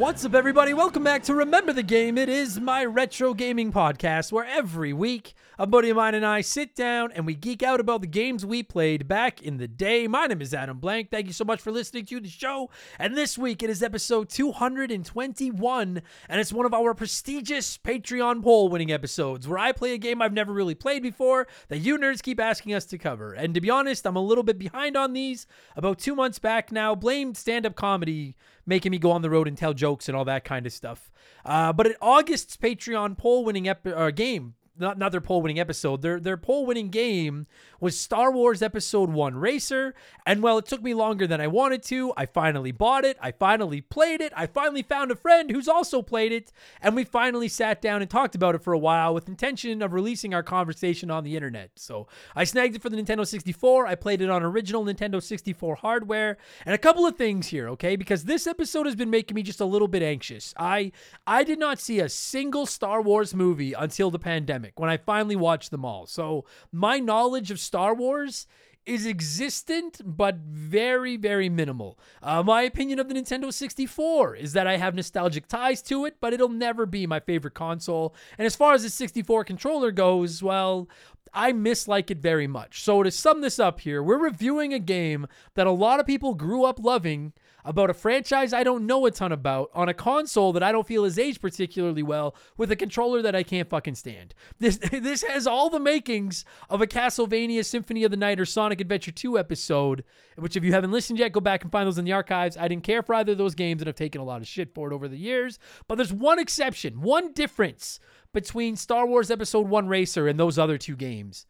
What's up, everybody? Welcome back to Remember the Game. It is my retro gaming podcast where every week a buddy of mine and I sit down and we geek out about the games we played back in the day. My name is Adam Blank. Thank you so much for listening to the show. And this week it is episode 221, and it's one of our prestigious Patreon poll winning episodes where I play a game I've never really played before that you nerds keep asking us to cover. And to be honest, I'm a little bit behind on these. About two months back now, blamed stand up comedy making me go on the road and tell jokes and all that kind of stuff. Uh, but at August's Patreon poll winning ep- uh, game, not, not their poll winning episode, their, their poll winning game was Star Wars Episode 1 Racer. And well, it took me longer than I wanted to. I finally bought it. I finally played it. I finally found a friend who's also played it. And we finally sat down and talked about it for a while with intention of releasing our conversation on the internet. So I snagged it for the Nintendo 64. I played it on original Nintendo 64 hardware. And a couple of things here, okay? Because this episode has been making me just a little bit anxious. I I did not see a single Star Wars movie until the pandemic when I finally watched them all. So my knowledge of Star Wars is existent but very very minimal uh, my opinion of the nintendo 64 is that i have nostalgic ties to it but it'll never be my favorite console and as far as the 64 controller goes well I mislike it very much. So, to sum this up here, we're reviewing a game that a lot of people grew up loving about a franchise I don't know a ton about on a console that I don't feel is aged particularly well with a controller that I can't fucking stand. This this has all the makings of a Castlevania Symphony of the Night or Sonic Adventure 2 episode, which if you haven't listened yet, go back and find those in the archives. I didn't care for either of those games and I've taken a lot of shit for it over the years, but there's one exception, one difference between Star Wars Episode 1 Racer and those other two games.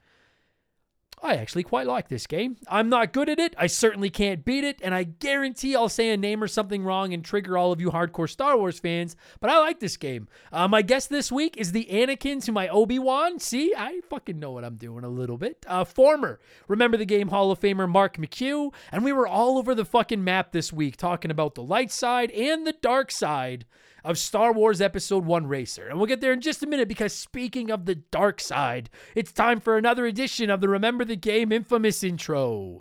I actually quite like this game. I'm not good at it. I certainly can't beat it, and I guarantee I'll say a name or something wrong and trigger all of you hardcore Star Wars fans. But I like this game. Uh, my guest this week is the Anakin to my Obi Wan. See, I fucking know what I'm doing a little bit. Uh, former, remember the game Hall of Famer Mark McHugh, and we were all over the fucking map this week talking about the light side and the dark side of Star Wars Episode 1 Racer. And we'll get there in just a minute because speaking of the dark side, it's time for another edition of the Remember the Game infamous intro.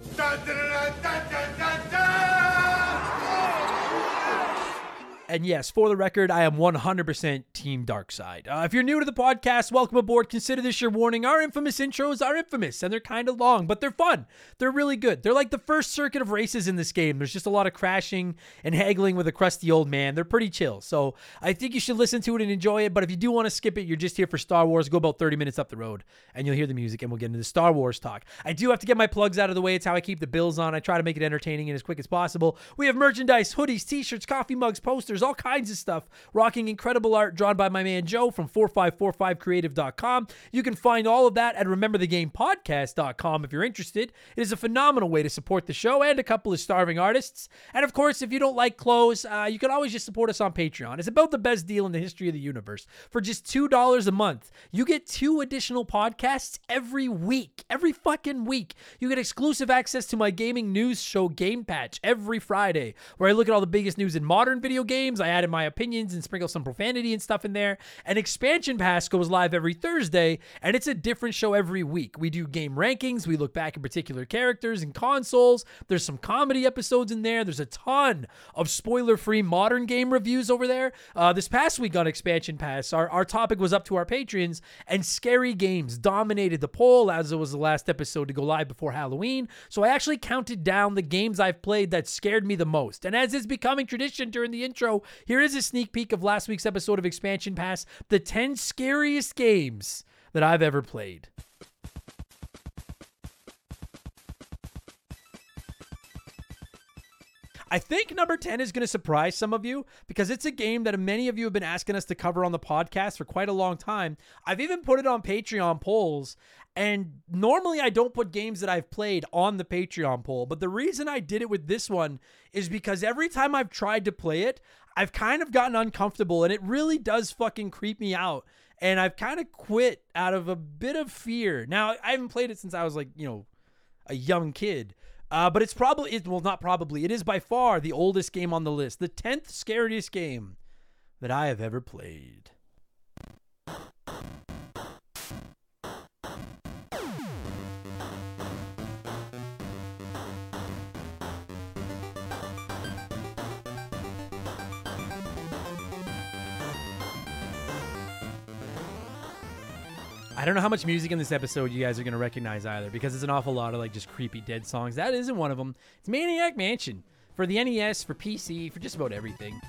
And yes, for the record, I am 100% Team Darkside. Uh, if you're new to the podcast, welcome aboard. Consider this your warning. Our infamous intros are infamous, and they're kind of long, but they're fun. They're really good. They're like the first circuit of races in this game. There's just a lot of crashing and haggling with a crusty old man. They're pretty chill. So I think you should listen to it and enjoy it. But if you do want to skip it, you're just here for Star Wars. Go about 30 minutes up the road, and you'll hear the music, and we'll get into the Star Wars talk. I do have to get my plugs out of the way. It's how I keep the bills on. I try to make it entertaining and as quick as possible. We have merchandise, hoodies, t-shirts, coffee mugs, posters, all kinds of stuff. Rocking incredible art drawn by my man Joe from 4545creative.com. You can find all of that at rememberthegamepodcast.com if you're interested. It is a phenomenal way to support the show and a couple of starving artists. And of course, if you don't like clothes, uh, you can always just support us on Patreon. It's about the best deal in the history of the universe. For just $2 a month, you get two additional podcasts every week. Every fucking week. You get exclusive access to my gaming news show Game Patch every Friday, where I look at all the biggest news in modern video games. I add in my opinions and sprinkle some profanity and stuff in there. And Expansion Pass goes live every Thursday, and it's a different show every week. We do game rankings, we look back at particular characters and consoles. There's some comedy episodes in there. There's a ton of spoiler free modern game reviews over there. Uh, this past week on Expansion Pass, our, our topic was up to our patrons, and scary games dominated the poll as it was the last episode to go live before Halloween. So I actually counted down the games I've played that scared me the most. And as is becoming tradition during the intro, here is a sneak peek of last week's episode of Expansion Pass the 10 scariest games that I've ever played. I think number 10 is going to surprise some of you because it's a game that many of you have been asking us to cover on the podcast for quite a long time. I've even put it on Patreon polls, and normally I don't put games that I've played on the Patreon poll, but the reason I did it with this one is because every time I've tried to play it, I've kind of gotten uncomfortable and it really does fucking creep me out. And I've kind of quit out of a bit of fear. Now, I haven't played it since I was like, you know, a young kid. Uh, but it's probably it well not probably it is by far the oldest game on the list, the tenth scariest game that I have ever played. I don't know how much music in this episode you guys are going to recognize either because it's an awful lot of like just creepy dead songs. That isn't one of them. It's Maniac Mansion for the NES, for PC, for just about everything.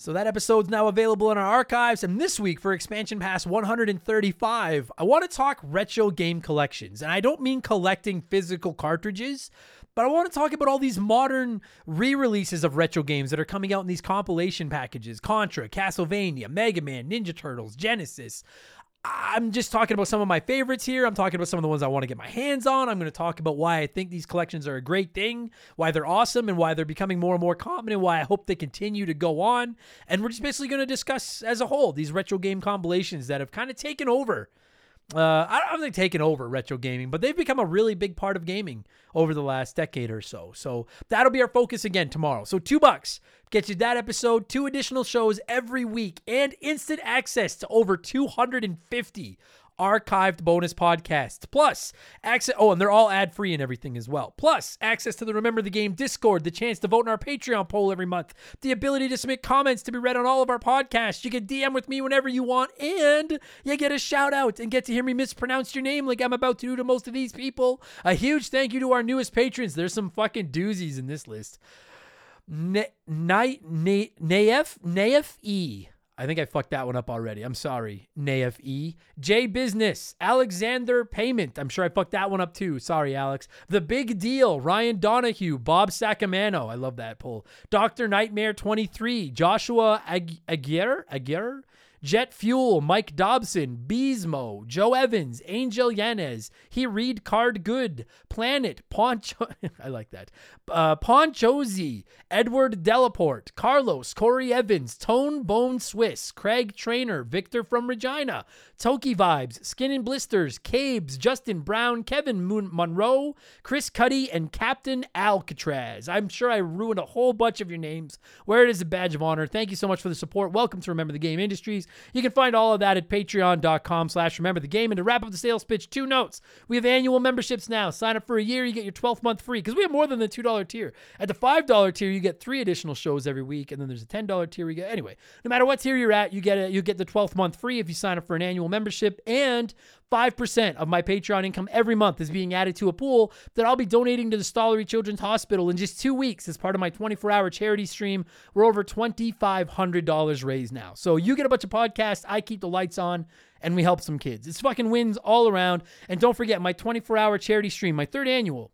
So that episode's now available in our archives. And this week for Expansion Pass 135, I want to talk retro game collections. And I don't mean collecting physical cartridges, but I want to talk about all these modern re releases of retro games that are coming out in these compilation packages Contra, Castlevania, Mega Man, Ninja Turtles, Genesis. I'm just talking about some of my favorites here. I'm talking about some of the ones I want to get my hands on. I'm going to talk about why I think these collections are a great thing, why they're awesome, and why they're becoming more and more common, and why I hope they continue to go on. And we're just basically going to discuss as a whole these retro game compilations that have kind of taken over uh, I don't think taken over retro gaming, but they've become a really big part of gaming over the last decade or so. So that'll be our focus again tomorrow. So two bucks gets you that episode, two additional shows every week, and instant access to over 250 archived bonus podcasts. Plus, access. Oh, and they're all ad free and everything as well. Plus, access to the Remember the Game Discord, the chance to vote in our Patreon poll every month, the ability to submit comments to be read on all of our podcasts. You can DM with me whenever you want, and you get a shout out and get to hear me mispronounce your name like I'm about to do to most of these people. A huge thank you to our newest patrons. There's some fucking doozies in this list. Night Naef Naef E. I think I fucked that one up already. I'm sorry. Naif E. J Business. Alexander Payment. I'm sure I fucked that one up too. Sorry, Alex. The Big Deal. Ryan Donahue. Bob Sacamano. I love that pull. Dr. Nightmare 23. Joshua Aguirre. Aguirre? Jet Fuel, Mike Dobson, Beesmo, Joe Evans, Angel Yanez, He Read Card Good, Planet, Poncho, I like that, uh, Ponchozi, Edward Delaporte, Carlos, Corey Evans, Tone Bone Swiss, Craig Trainer, Victor from Regina, Toki Vibes, Skin and Blisters, Cabes, Justin Brown, Kevin Moon- Monroe, Chris Cuddy, and Captain Alcatraz. I'm sure I ruined a whole bunch of your names. Where it is a badge of honor. Thank you so much for the support. Welcome to Remember the Game Industries. You can find all of that at patreon.com slash remember the game. And to wrap up the sales pitch, two notes. We have annual memberships now. Sign up for a year, you get your 12th month free because we have more than the $2 tier. At the $5 tier, you get three additional shows every week. And then there's a $10 tier you get. Anyway, no matter what tier you're at, you get it. You get the 12th month free if you sign up for an annual membership. And 5% of my Patreon income every month is being added to a pool that I'll be donating to the Stollery Children's Hospital in just two weeks as part of my 24 hour charity stream. We're over $2,500 raised now. So you get a bunch of podcasts, I keep the lights on, and we help some kids. It's fucking wins all around. And don't forget my 24 hour charity stream, my third annual.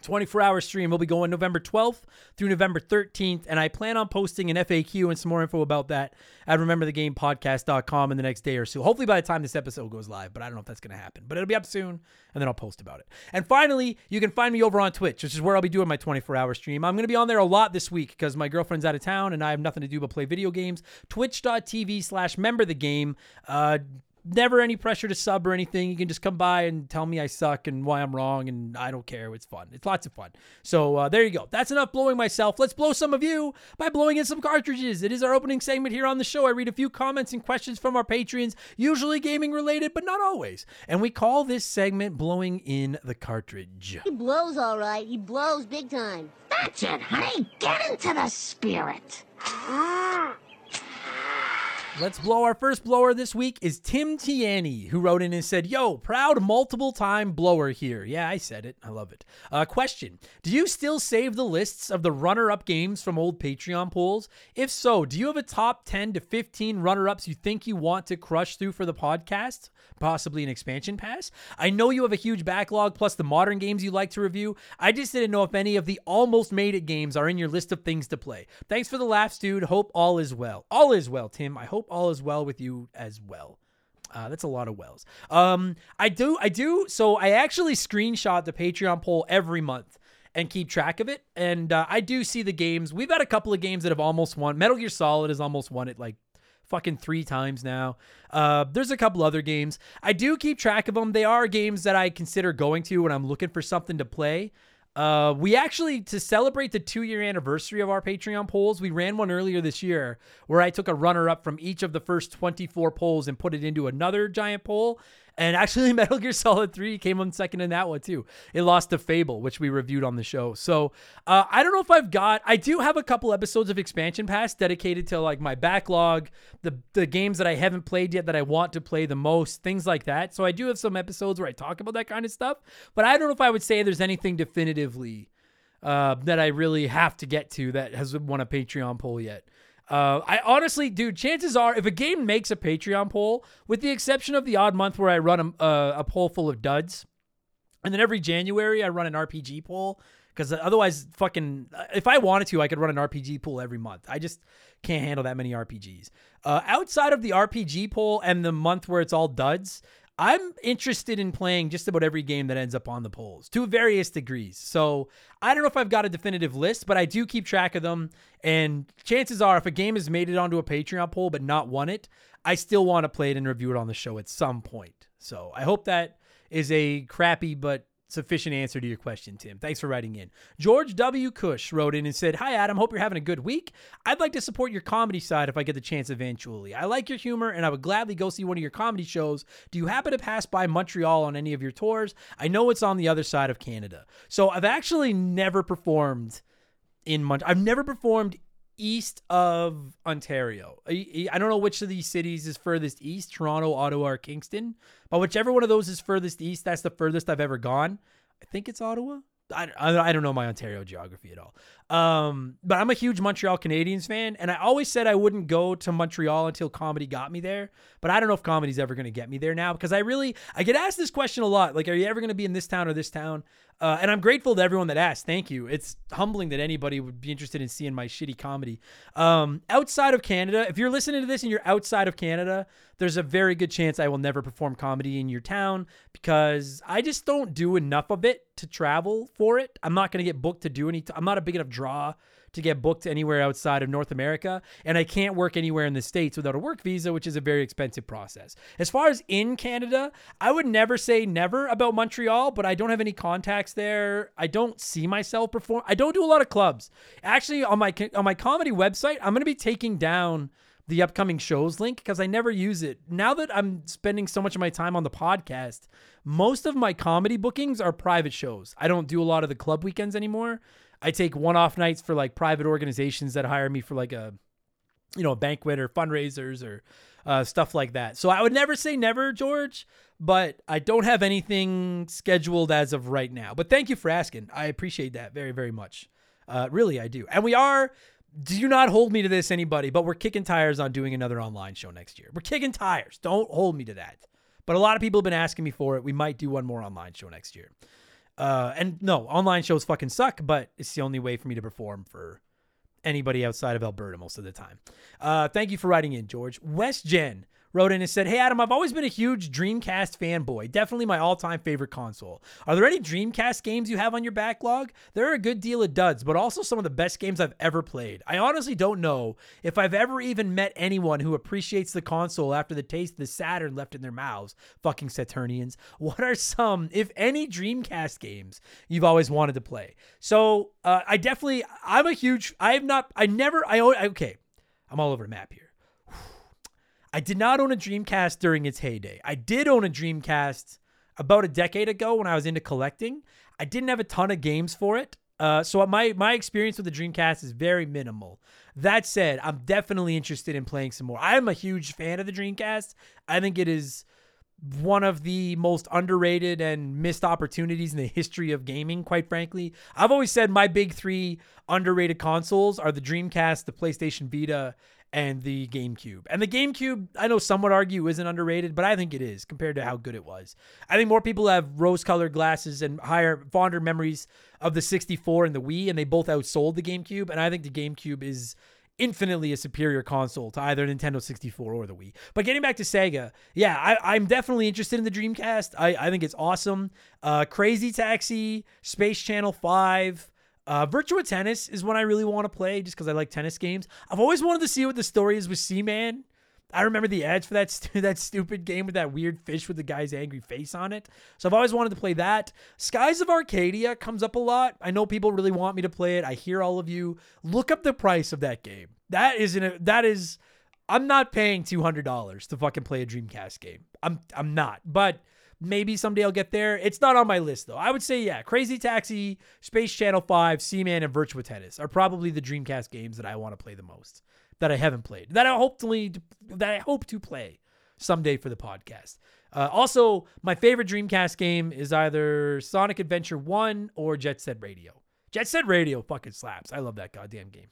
24 hour stream will be going November 12th through November 13th. And I plan on posting an FAQ and some more info about that at rememberthegamepodcast.com in the next day or so. Hopefully by the time this episode goes live, but I don't know if that's going to happen. But it'll be up soon and then I'll post about it. And finally, you can find me over on Twitch, which is where I'll be doing my 24 hour stream. I'm going to be on there a lot this week because my girlfriend's out of town and I have nothing to do but play video games. Twitch.tv slash member the game. Uh, never any pressure to sub or anything. You can just come by and tell me I suck and why I'm wrong, and I don't care. It's fun. It's lots of fun. So uh, there you go. That's enough blowing myself. Let's blow some of you by blowing in some cartridges. It is our opening segment here on the show. I read a few comments and questions from our patrons, usually gaming related, but not always. And we call this segment Blowing in the Cartridge. He blows all right. He blows big time. That's it, honey. Get into the spirit. Let's blow. Our first blower this week is Tim Tiani, who wrote in and said, Yo, proud multiple time blower here. Yeah, I said it. I love it. Uh, question Do you still save the lists of the runner up games from old Patreon polls? If so, do you have a top 10 to 15 runner ups you think you want to crush through for the podcast? Possibly an expansion pass? I know you have a huge backlog plus the modern games you like to review. I just didn't know if any of the almost made it games are in your list of things to play. Thanks for the laughs, dude. Hope all is well. All is well, Tim. I hope all is well with you as well. Uh, that's a lot of wells. Um, I do, I do. So I actually screenshot the Patreon poll every month and keep track of it. And uh, I do see the games. We've had a couple of games that have almost won. Metal Gear Solid has almost won it like fucking three times now. Uh, there's a couple other games. I do keep track of them. They are games that I consider going to when I'm looking for something to play. Uh, we actually, to celebrate the two year anniversary of our Patreon polls, we ran one earlier this year where I took a runner up from each of the first 24 polls and put it into another giant poll. And actually, Metal Gear Solid 3 came on second in that one too. It lost to Fable, which we reviewed on the show. So uh, I don't know if I've got. I do have a couple episodes of Expansion Pass dedicated to like my backlog, the the games that I haven't played yet that I want to play the most, things like that. So I do have some episodes where I talk about that kind of stuff. But I don't know if I would say there's anything definitively uh, that I really have to get to that has won a Patreon poll yet. Uh, I honestly, dude, chances are if a game makes a Patreon poll, with the exception of the odd month where I run a, uh, a poll full of duds, and then every January I run an RPG poll because otherwise, fucking, if I wanted to, I could run an RPG poll every month. I just can't handle that many RPGs. Uh, outside of the RPG poll and the month where it's all duds, I'm interested in playing just about every game that ends up on the polls to various degrees. So I don't know if I've got a definitive list, but I do keep track of them. And chances are, if a game has made it onto a Patreon poll but not won it, I still want to play it and review it on the show at some point. So I hope that is a crappy but sufficient answer to your question, Tim. Thanks for writing in. George W. Cush wrote in and said, Hi, Adam. Hope you're having a good week. I'd like to support your comedy side if I get the chance eventually. I like your humor and I would gladly go see one of your comedy shows. Do you happen to pass by Montreal on any of your tours? I know it's on the other side of Canada. So I've actually never performed in Montreal. I've never performed east of Ontario. I, I don't know which of these cities is furthest east Toronto, Ottawa, or Kingston, but whichever one of those is furthest east, that's the furthest I've ever gone. I think it's Ottawa. I, I, I don't know my Ontario geography at all. Um, but I'm a huge Montreal Canadiens fan, and I always said I wouldn't go to Montreal until comedy got me there. But I don't know if comedy's ever going to get me there now because I really I get asked this question a lot. Like, are you ever going to be in this town or this town? Uh, and I'm grateful to everyone that asked. Thank you. It's humbling that anybody would be interested in seeing my shitty comedy. Um, outside of Canada, if you're listening to this and you're outside of Canada, there's a very good chance I will never perform comedy in your town because I just don't do enough of it to travel for it. I'm not going to get booked to do any. i am not a big enough draw to get booked anywhere outside of North America. And I can't work anywhere in the States without a work visa, which is a very expensive process. As far as in Canada, I would never say never about Montreal, but I don't have any contacts there. I don't see myself perform. I don't do a lot of clubs. Actually, on my on my comedy website, I'm going to be taking down the upcoming shows link because I never use it. Now that I'm spending so much of my time on the podcast, most of my comedy bookings are private shows. I don't do a lot of the club weekends anymore. I take one-off nights for like private organizations that hire me for like a, you know, a banquet or fundraisers or uh, stuff like that. So I would never say never, George, but I don't have anything scheduled as of right now. But thank you for asking. I appreciate that very, very much. Uh, really, I do. And we are. Do not hold me to this, anybody, but we're kicking tires on doing another online show next year. We're kicking tires. Don't hold me to that. But a lot of people have been asking me for it. We might do one more online show next year. Uh, and no, online shows fucking suck, but it's the only way for me to perform for anybody outside of Alberta most of the time. Uh, thank you for writing in, George. West Jen wrote in and said, Hey, Adam, I've always been a huge Dreamcast fanboy. Definitely my all time favorite console. Are there any Dreamcast games you have on your backlog? There are a good deal of duds, but also some of the best games I've ever played. I honestly don't know if I've ever even met anyone who appreciates the console after the taste of the Saturn left in their mouths. Fucking Saturnians. What are some, if any, Dreamcast games you've always wanted to play? So uh, I definitely, I'm a huge, I have not, I never, I, okay, I'm all over the map here. I did not own a Dreamcast during its heyday. I did own a Dreamcast about a decade ago when I was into collecting. I didn't have a ton of games for it. Uh, so my my experience with the Dreamcast is very minimal. That said, I'm definitely interested in playing some more. I'm a huge fan of the Dreamcast. I think it is one of the most underrated and missed opportunities in the history of gaming, quite frankly. I've always said my big three underrated consoles are the Dreamcast, the PlayStation Vita, and the GameCube. And the GameCube, I know some would argue isn't underrated, but I think it is compared to how good it was. I think more people have rose-colored glasses and higher, fonder memories of the 64 and the Wii, and they both outsold the GameCube. And I think the GameCube is infinitely a superior console to either Nintendo 64 or the Wii. But getting back to Sega, yeah, I, am definitely interested in the Dreamcast. I, I think it's awesome. Uh, Crazy Taxi, Space Channel 5, uh, Virtua Tennis is one I really want to play just because I like tennis games. I've always wanted to see what the story is with Seaman. I remember the ads for that st- that stupid game with that weird fish with the guy's angry face on it. So I've always wanted to play that. Skies of Arcadia comes up a lot. I know people really want me to play it. I hear all of you. Look up the price of that game. That is an that is I'm not paying two hundred dollars to fucking play a Dreamcast game. I'm I'm not. But maybe someday I'll get there. It's not on my list though. I would say yeah, Crazy Taxi, Space Channel Five, Seaman, and Virtua Tennis are probably the Dreamcast games that I want to play the most. That I haven't played. That I hopefully that I hope to play someday for the podcast. Uh, also, my favorite Dreamcast game is either Sonic Adventure 1 or Jet Set Radio. Jet Set Radio fucking slaps. I love that goddamn game.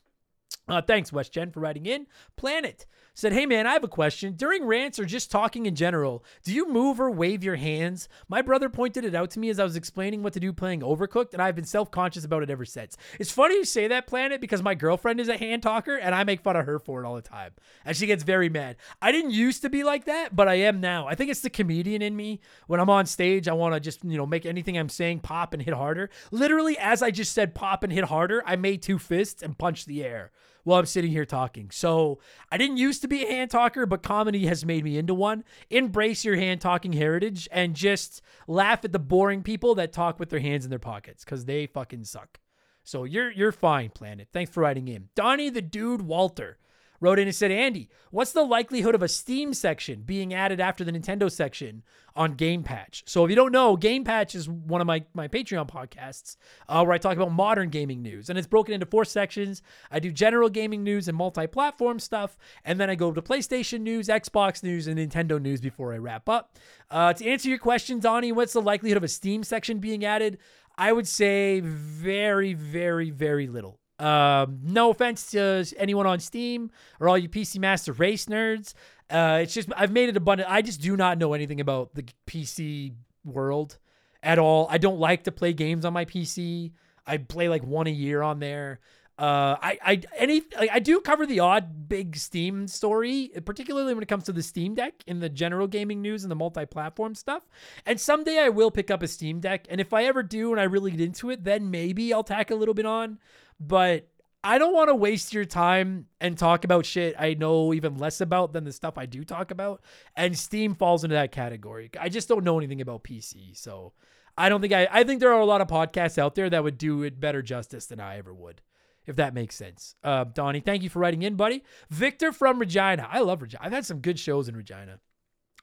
Uh, thanks, WestGen, for writing in. Planet said, Hey man, I have a question. During rants or just talking in general, do you move or wave your hands? My brother pointed it out to me as I was explaining what to do playing Overcooked, and I've been self conscious about it ever since. It's funny you say that, Planet, because my girlfriend is a hand talker, and I make fun of her for it all the time. And she gets very mad. I didn't used to be like that, but I am now. I think it's the comedian in me. When I'm on stage, I want to just, you know, make anything I'm saying pop and hit harder. Literally, as I just said pop and hit harder, I made two fists and punched the air while I'm sitting here talking. So I didn't used to be a hand talker, but comedy has made me into one. Embrace your hand talking heritage and just laugh at the boring people that talk with their hands in their pockets because they fucking suck. So you're you're fine, Planet. Thanks for writing in. Donnie the Dude Walter wrote in and said, Andy, what's the likelihood of a Steam section being added after the Nintendo section on Game Patch? So if you don't know, Game Patch is one of my, my Patreon podcasts uh, where I talk about modern gaming news. And it's broken into four sections. I do general gaming news and multi-platform stuff. And then I go to PlayStation news, Xbox news, and Nintendo news before I wrap up. Uh, to answer your question, Donnie, what's the likelihood of a Steam section being added? I would say very, very, very little. Um, no offense to anyone on Steam or all you PC Master Race nerds. Uh, it's just I've made it abundant. I just do not know anything about the PC world at all. I don't like to play games on my PC. I play like one a year on there. Uh, I I any like, I do cover the odd big Steam story, particularly when it comes to the Steam Deck in the general gaming news and the multi-platform stuff. And someday I will pick up a Steam Deck, and if I ever do and I really get into it, then maybe I'll tack a little bit on but I don't want to waste your time and talk about shit I know even less about than the stuff I do talk about. And Steam falls into that category. I just don't know anything about PC. So I don't think I, I think there are a lot of podcasts out there that would do it better justice than I ever would, if that makes sense. Uh, Donnie, thank you for writing in, buddy. Victor from Regina. I love Regina. I've had some good shows in Regina.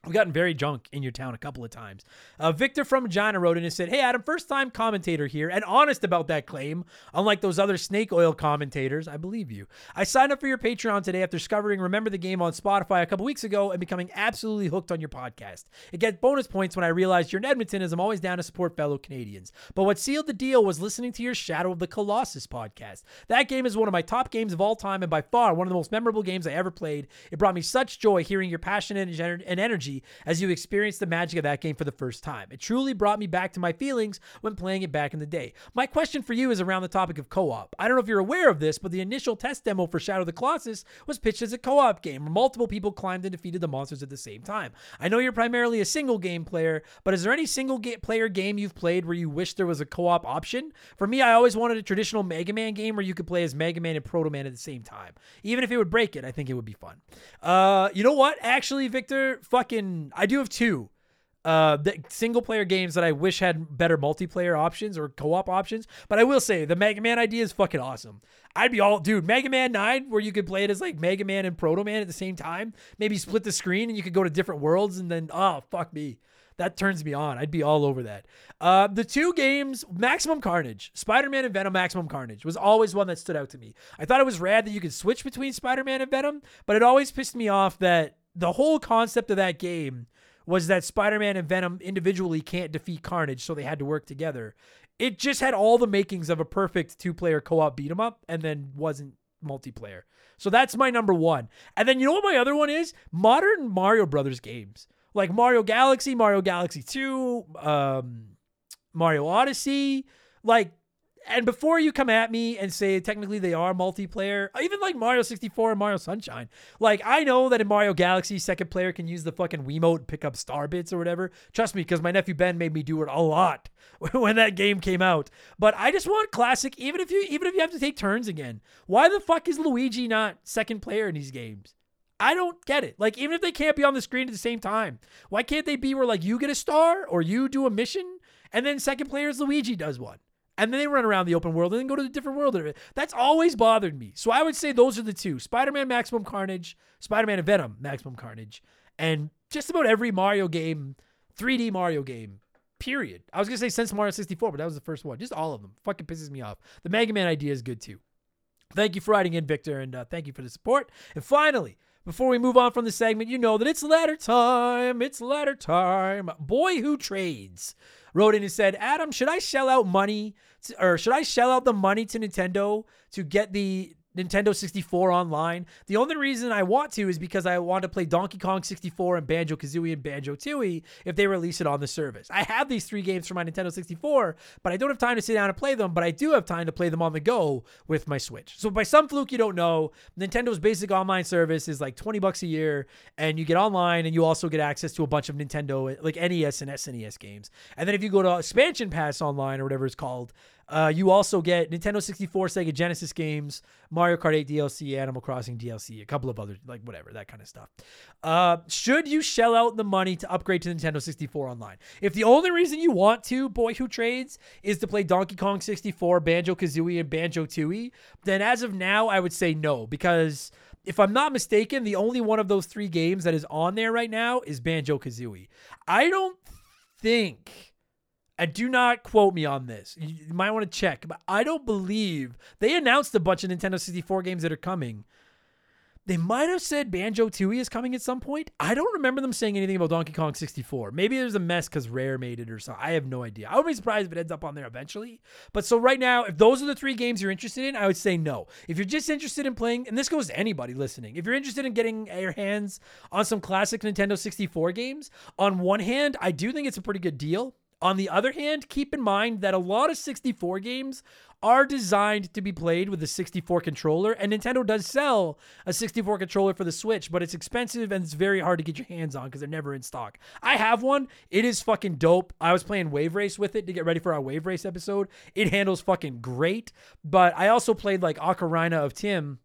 We've gotten very drunk in your town a couple of times. Uh, Victor from Regina wrote in and said, Hey, Adam, first time commentator here and honest about that claim. Unlike those other snake oil commentators, I believe you. I signed up for your Patreon today after discovering Remember the Game on Spotify a couple weeks ago and becoming absolutely hooked on your podcast. It gets bonus points when I realized you're in Edmonton as I'm always down to support fellow Canadians. But what sealed the deal was listening to your Shadow of the Colossus podcast. That game is one of my top games of all time and by far one of the most memorable games I ever played. It brought me such joy hearing your passion and energy as you experience the magic of that game for the first time. It truly brought me back to my feelings when playing it back in the day. My question for you is around the topic of co op. I don't know if you're aware of this, but the initial test demo for Shadow of the Colossus was pitched as a co op game where multiple people climbed and defeated the monsters at the same time. I know you're primarily a single game player, but is there any single ga- player game you've played where you wish there was a co op option? For me, I always wanted a traditional Mega Man game where you could play as Mega Man and Proto Man at the same time. Even if it would break it, I think it would be fun. Uh, you know what? Actually, Victor, fucking, I do have two uh, the single player games that I wish had better multiplayer options or co op options. But I will say the Mega Man idea is fucking awesome. I'd be all, dude, Mega Man 9, where you could play it as like Mega Man and Proto Man at the same time. Maybe split the screen and you could go to different worlds and then, oh, fuck me. That turns me on. I'd be all over that. Uh, the two games, Maximum Carnage, Spider Man and Venom Maximum Carnage, was always one that stood out to me. I thought it was rad that you could switch between Spider Man and Venom, but it always pissed me off that the whole concept of that game was that Spider-Man and Venom individually can't defeat Carnage, so they had to work together. It just had all the makings of a perfect two-player co-op beat 'em up, and then wasn't multiplayer. So that's my number one. And then you know what my other one is? Modern Mario Brothers games, like Mario Galaxy, Mario Galaxy Two, um, Mario Odyssey, like and before you come at me and say technically they are multiplayer, uh, even like Mario 64 and Mario Sunshine, like I know that in Mario Galaxy, second player can use the fucking Wiimote and pick up star bits or whatever. Trust me, because my nephew Ben made me do it a lot when that game came out. But I just want classic, even if you even if you have to take turns again. Why the fuck is Luigi not second player in these games? I don't get it. Like, even if they can't be on the screen at the same time, why can't they be where like you get a star or you do a mission and then second player is Luigi does one? And then they run around the open world and then go to a different world. That's always bothered me. So I would say those are the two Spider Man Maximum Carnage, Spider Man and Venom Maximum Carnage, and just about every Mario game, 3D Mario game, period. I was going to say since Mario 64, but that was the first one. Just all of them. Fucking pisses me off. The Mega Man idea is good too. Thank you for writing in, Victor, and uh, thank you for the support. And finally, before we move on from the segment, you know that it's ladder time. It's ladder time. Boy who trades wrote in and said, Adam, should I shell out money to, or should I shell out the money to Nintendo to get the Nintendo 64 online. The only reason I want to is because I want to play Donkey Kong 64 and Banjo Kazooie and Banjo Tooie if they release it on the service. I have these three games for my Nintendo 64, but I don't have time to sit down and play them. But I do have time to play them on the go with my Switch. So by some fluke you don't know, Nintendo's basic online service is like 20 bucks a year, and you get online and you also get access to a bunch of Nintendo like NES and SNES games. And then if you go to Expansion Pass online or whatever it's called, uh, you also get Nintendo 64, Sega Genesis games, Mario Kart 8 DLC, Animal Crossing DLC, a couple of other, like whatever, that kind of stuff. Uh, should you shell out the money to upgrade to Nintendo 64 online? If the only reason you want to, boy who trades, is to play Donkey Kong 64, Banjo Kazooie, and Banjo Tooie, then as of now, I would say no, because if I'm not mistaken, the only one of those three games that is on there right now is Banjo Kazooie. I don't think and do not quote me on this. You might want to check, but I don't believe they announced a bunch of Nintendo 64 games that are coming. They might have said Banjo Tooie is coming at some point. I don't remember them saying anything about Donkey Kong 64. Maybe there's a mess because Rare made it or something. I have no idea. I would be surprised if it ends up on there eventually. But so right now, if those are the three games you're interested in, I would say no. If you're just interested in playing, and this goes to anybody listening, if you're interested in getting your hands on some classic Nintendo 64 games, on one hand, I do think it's a pretty good deal. On the other hand, keep in mind that a lot of 64 games are designed to be played with a 64 controller, and Nintendo does sell a 64 controller for the Switch, but it's expensive and it's very hard to get your hands on because they're never in stock. I have one. It is fucking dope. I was playing Wave Race with it to get ready for our Wave Race episode. It handles fucking great, but I also played like Ocarina of Time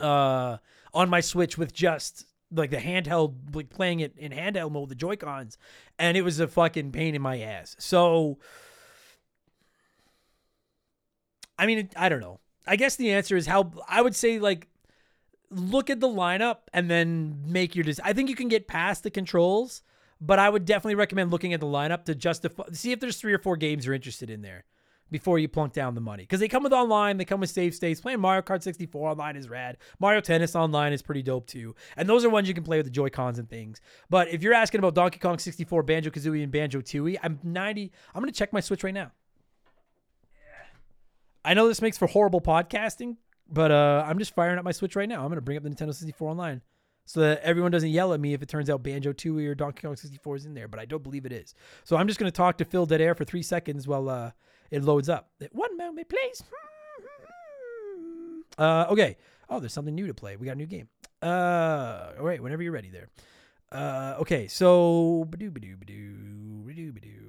uh, on my Switch with just like the handheld, like playing it in handheld mode, the Joy Cons, and it was a fucking pain in my ass. So, I mean, I don't know. I guess the answer is how I would say like look at the lineup and then make your decision. I think you can get past the controls, but I would definitely recommend looking at the lineup to justify see if there's three or four games you're interested in there before you plunk down the money. Because they come with online, they come with save states. Playing Mario Kart 64 online is rad. Mario Tennis online is pretty dope too. And those are ones you can play with the Joy Cons and things. But if you're asking about Donkey Kong 64, Banjo Kazooie, and Banjo Tooie, I'm 90. I'm going to check my Switch right now. I know this makes for horrible podcasting, but uh, I'm just firing up my Switch right now. I'm going to bring up the Nintendo 64 online so that everyone doesn't yell at me if it turns out Banjo Tooie or Donkey Kong 64 is in there, but I don't believe it is. So I'm just going to talk to fill Dead Air for three seconds while uh, it loads up. One moment, please. Uh, okay. Oh, there's something new to play. We got a new game. Uh, all right. Whenever you're ready, there. Uh, okay. So, ba-doo, ba-doo, ba-doo, ba-doo, ba-doo.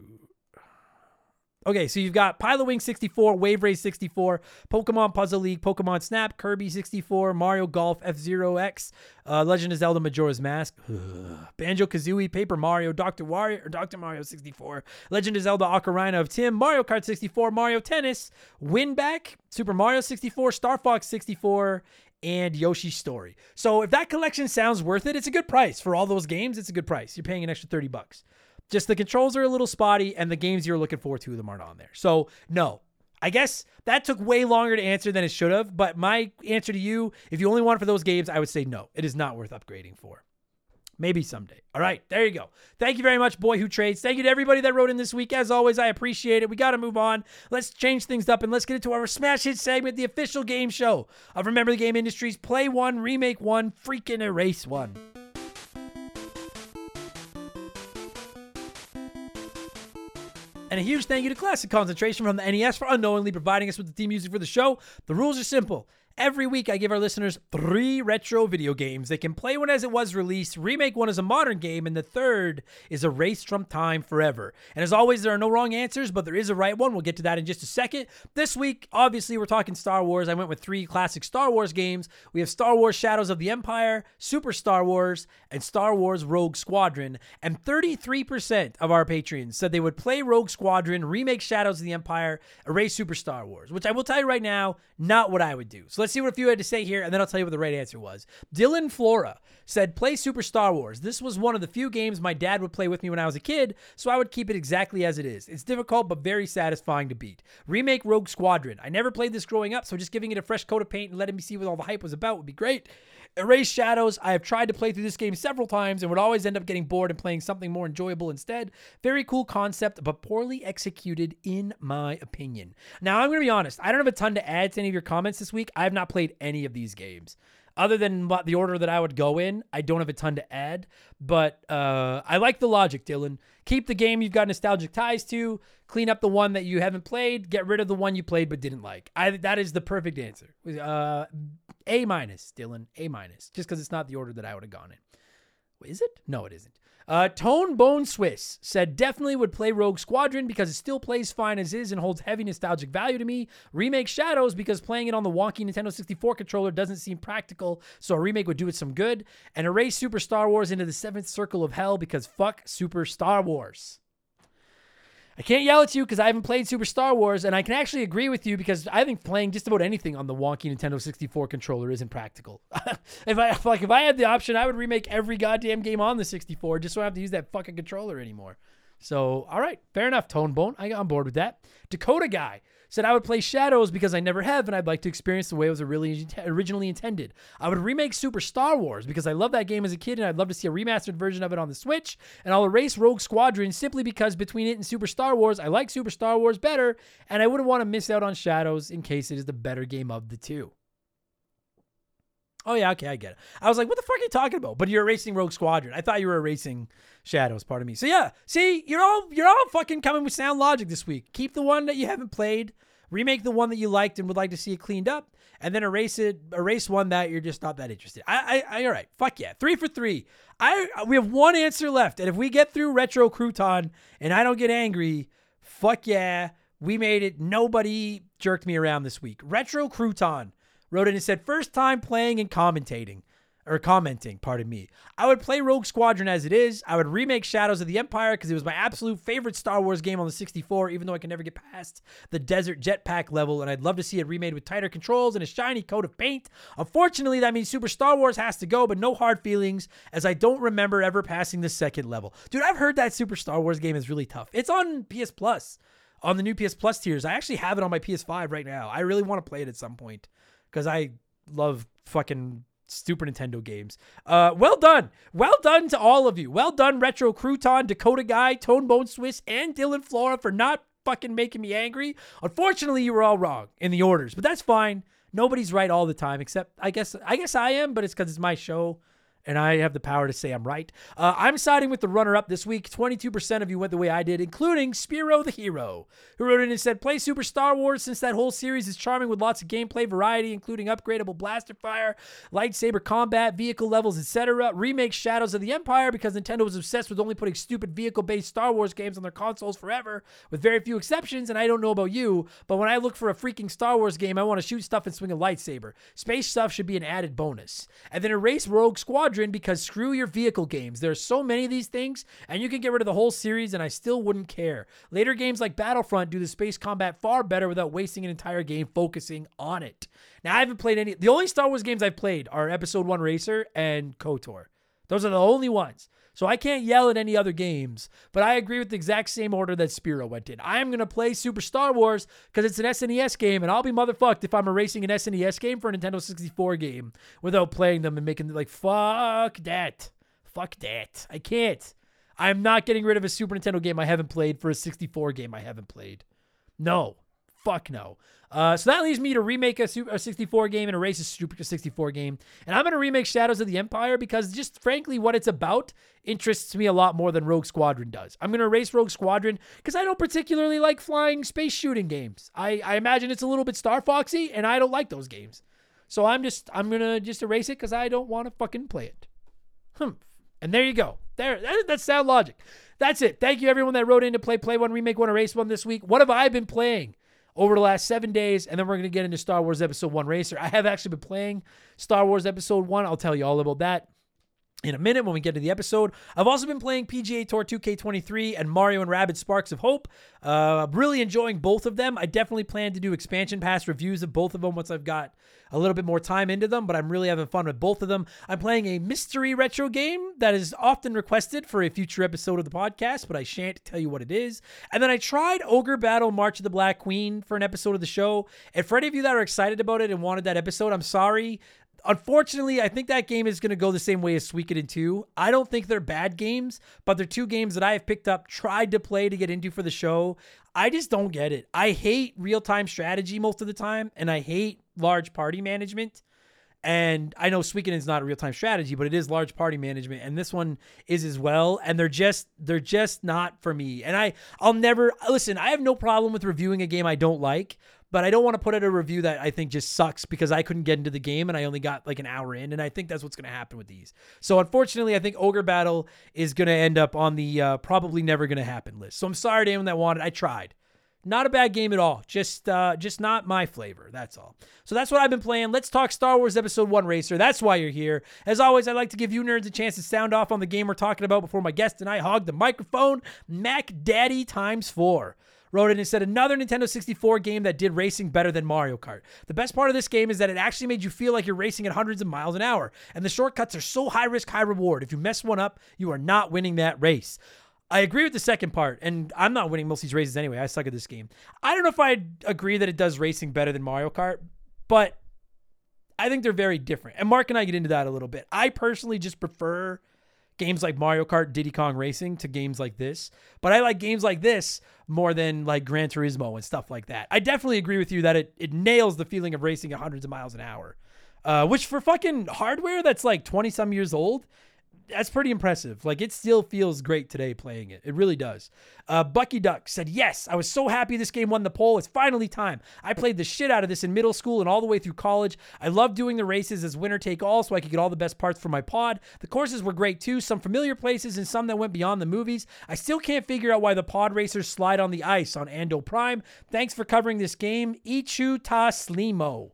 Okay, so you've got Pilotwings 64, Wave Race 64, Pokemon Puzzle League, Pokemon Snap, Kirby 64, Mario Golf F-Zero X, uh, Legend of Zelda Majora's Mask, Banjo Kazooie, Paper Mario, Dr. Wario or Dr. Mario 64, Legend of Zelda Ocarina of Time, Mario Kart 64, Mario Tennis, Winback, Super Mario 64, Star Fox 64, and Yoshi's Story. So if that collection sounds worth it, it's a good price for all those games. It's a good price. You're paying an extra 30 bucks. Just the controls are a little spotty, and the games you're looking for, two of them aren't on there. So, no. I guess that took way longer to answer than it should have. But my answer to you, if you only want it for those games, I would say no. It is not worth upgrading for. Maybe someday. All right, there you go. Thank you very much, Boy Who Trades. Thank you to everybody that wrote in this week. As always, I appreciate it. We got to move on. Let's change things up and let's get into our Smash Hit segment, the official game show of Remember the Game Industries. Play one, remake one, freaking erase one. And a huge thank you to Classic Concentration from the NES for unknowingly providing us with the theme music for the show. The rules are simple. Every week, I give our listeners three retro video games. They can play one as it was released, remake one as a modern game, and the third is erased from time forever. And as always, there are no wrong answers, but there is a right one. We'll get to that in just a second. This week, obviously, we're talking Star Wars. I went with three classic Star Wars games. We have Star Wars Shadows of the Empire, Super Star Wars, and Star Wars Rogue Squadron. And 33% of our patrons said they would play Rogue Squadron, remake Shadows of the Empire, erase Super Star Wars, which I will tell you right now, not what I would do. So let's see what a few had to say here, and then I'll tell you what the right answer was. Dylan Flora said, Play Super Star Wars. This was one of the few games my dad would play with me when I was a kid, so I would keep it exactly as it is. It's difficult, but very satisfying to beat. Remake Rogue Squadron. I never played this growing up, so just giving it a fresh coat of paint and letting me see what all the hype was about would be great. Erase Shadows. I have tried to play through this game several times and would always end up getting bored and playing something more enjoyable instead. Very cool concept, but poorly executed, in my opinion. Now, I'm going to be honest. I don't have a ton to add to any of your comments this week. I have not played any of these games. Other than the order that I would go in, I don't have a ton to add. But uh, I like the logic, Dylan. Keep the game you've got nostalgic ties to. Clean up the one that you haven't played. Get rid of the one you played but didn't like. I that is the perfect answer. Uh, a minus, Dylan. A minus. Just because it's not the order that I would have gone in. Is it? No, it isn't. Uh, Tone Bone Swiss said definitely would play Rogue Squadron because it still plays fine as is and holds heavy nostalgic value to me. Remake Shadows because playing it on the wonky Nintendo 64 controller doesn't seem practical, so a remake would do it some good. And erase Super Star Wars into the seventh circle of hell because fuck Super Star Wars. I can't yell at you because I haven't played Super Star Wars, and I can actually agree with you because I think playing just about anything on the wonky Nintendo 64 controller isn't practical. if I like, if I had the option, I would remake every goddamn game on the 64 just so I have to use that fucking controller anymore. So, all right, fair enough, Tone Bone. I got on board with that. Dakota Guy said I would play Shadows because I never have, and I'd like to experience the way it was originally intended. I would remake Super Star Wars because I love that game as a kid, and I'd love to see a remastered version of it on the Switch. And I'll erase Rogue Squadron simply because between it and Super Star Wars, I like Super Star Wars better, and I wouldn't want to miss out on Shadows in case it is the better game of the two. Oh yeah, okay, I get it. I was like, what the fuck are you talking about? But you're erasing Rogue Squadron. I thought you were erasing Shadows, part of me. So yeah, see, you're all you're all fucking coming with sound logic this week. Keep the one that you haven't played, remake the one that you liked and would like to see it cleaned up, and then erase it, erase one that you're just not that interested. I, I, I all right, fuck yeah, three for three. I we have one answer left, and if we get through Retro Crouton and I don't get angry, fuck yeah, we made it. Nobody jerked me around this week. Retro Crouton wrote in and said, first time playing and commentating. Or commenting, pardon me. I would play Rogue Squadron as it is. I would remake Shadows of the Empire because it was my absolute favorite Star Wars game on the 64, even though I can never get past the desert jetpack level, and I'd love to see it remade with tighter controls and a shiny coat of paint. Unfortunately, that means Super Star Wars has to go, but no hard feelings, as I don't remember ever passing the second level. Dude, I've heard that Super Star Wars game is really tough. It's on PS Plus, on the new PS Plus tiers. I actually have it on my PS5 right now. I really want to play it at some point because I love fucking Super Nintendo games. Uh, well done. Well done to all of you. Well done, Retro Crouton, Dakota Guy, Tone Bone Swiss, and Dylan Flora for not fucking making me angry. Unfortunately, you were all wrong in the orders, but that's fine. Nobody's right all the time, except I guess I guess I am, but it's because it's my show and I have the power to say I'm right. Uh, I'm siding with the runner up this week. 22% of you went the way I did, including Spiro the Hero, who wrote in and said, Play Super Star Wars since that whole series is charming with lots of gameplay variety, including upgradable blaster fire, lightsaber combat, vehicle levels, etc. Remake Shadows of the Empire because Nintendo was obsessed with only putting stupid vehicle based Star Wars games on their consoles forever, with very few exceptions. And I don't know about you, but when I look for a freaking Star Wars game, I want to shoot stuff and swing a lightsaber. Space stuff should be an added bonus. And then erase Rogue Squadron because screw your vehicle games. There are so many of these things, and you can get rid of the whole series, and I still wouldn't care. Later games like Battlefront do the space combat far better without wasting an entire game focusing on it. Now, I haven't played any. The only Star Wars games I've played are Episode 1 Racer and KOTOR. Those are the only ones. So I can't yell at any other games, but I agree with the exact same order that Spiro went in. I'm going to play Super Star Wars because it's an SNES game, and I'll be motherfucked if I'm erasing an SNES game for a Nintendo 64 game without playing them and making like, fuck that. Fuck that. I can't. I'm not getting rid of a Super Nintendo game I haven't played for a 64 game I haven't played. No. Fuck no. Uh, so that leaves me to remake a, Super, a 64 game and erase a Super 64 game. And I'm going to remake Shadows of the Empire because just frankly, what it's about interests me a lot more than Rogue Squadron does. I'm going to erase Rogue Squadron because I don't particularly like flying space shooting games. I, I imagine it's a little bit Star Foxy, and I don't like those games. So I'm just I'm gonna just erase it because I don't want to fucking play it. Hmm. And there you go. There, that, that's sound logic. That's it. Thank you everyone that wrote in to play Play One, Remake One, Erase One this week. What have I been playing over the last seven days? And then we're gonna get into Star Wars Episode One Racer. I have actually been playing Star Wars Episode One. I'll tell you all about that in a minute when we get to the episode. I've also been playing PGA Tour 2K23 and Mario and Rabbids Sparks of Hope. Uh, really enjoying both of them. I definitely plan to do expansion pass reviews of both of them once I've got a little bit more time into them, but I'm really having fun with both of them. I'm playing a mystery retro game that is often requested for a future episode of the podcast, but I shan't tell you what it is. And then I tried Ogre Battle March of the Black Queen for an episode of the show. And for any of you that are excited about it and wanted that episode, I'm sorry unfortunately, I think that game is going to go the same way as Suikoden 2. I don't think they're bad games, but they're two games that I have picked up, tried to play to get into for the show. I just don't get it. I hate real time strategy most of the time, and I hate large party management. And I know Suikoden is not a real time strategy, but it is large party management, and this one is as well. And they're just they're just not for me. And I I'll never listen. I have no problem with reviewing a game I don't like, but I don't want to put out a review that I think just sucks because I couldn't get into the game and I only got like an hour in. And I think that's what's going to happen with these. So unfortunately, I think Ogre Battle is going to end up on the uh, probably never going to happen list. So I'm sorry to anyone that wanted. I tried. Not a bad game at all. Just uh, just not my flavor. That's all. So that's what I've been playing. Let's talk Star Wars Episode 1 Racer. That's why you're here. As always, I'd like to give you nerds a chance to sound off on the game we're talking about before my guest and I hog the microphone. Mac Daddy times four wrote it and said another Nintendo 64 game that did racing better than Mario Kart. The best part of this game is that it actually made you feel like you're racing at hundreds of miles an hour, and the shortcuts are so high risk, high reward. If you mess one up, you are not winning that race. I agree with the second part, and I'm not winning most of these races anyway. I suck at this game. I don't know if I agree that it does racing better than Mario Kart, but I think they're very different. And Mark and I get into that a little bit. I personally just prefer games like Mario Kart, Diddy Kong Racing to games like this. But I like games like this more than like Gran Turismo and stuff like that. I definitely agree with you that it, it nails the feeling of racing at hundreds of miles an hour. Uh, which for fucking hardware that's like 20 some years old that's pretty impressive. Like it still feels great today playing it. It really does. Uh, Bucky Duck said, "Yes, I was so happy this game won the poll. It's finally time. I played the shit out of this in middle school and all the way through college. I love doing the races as winner take all, so I could get all the best parts for my pod. The courses were great too. Some familiar places and some that went beyond the movies. I still can't figure out why the pod racers slide on the ice on Ando Prime. Thanks for covering this game, Ichu Ta Slimo."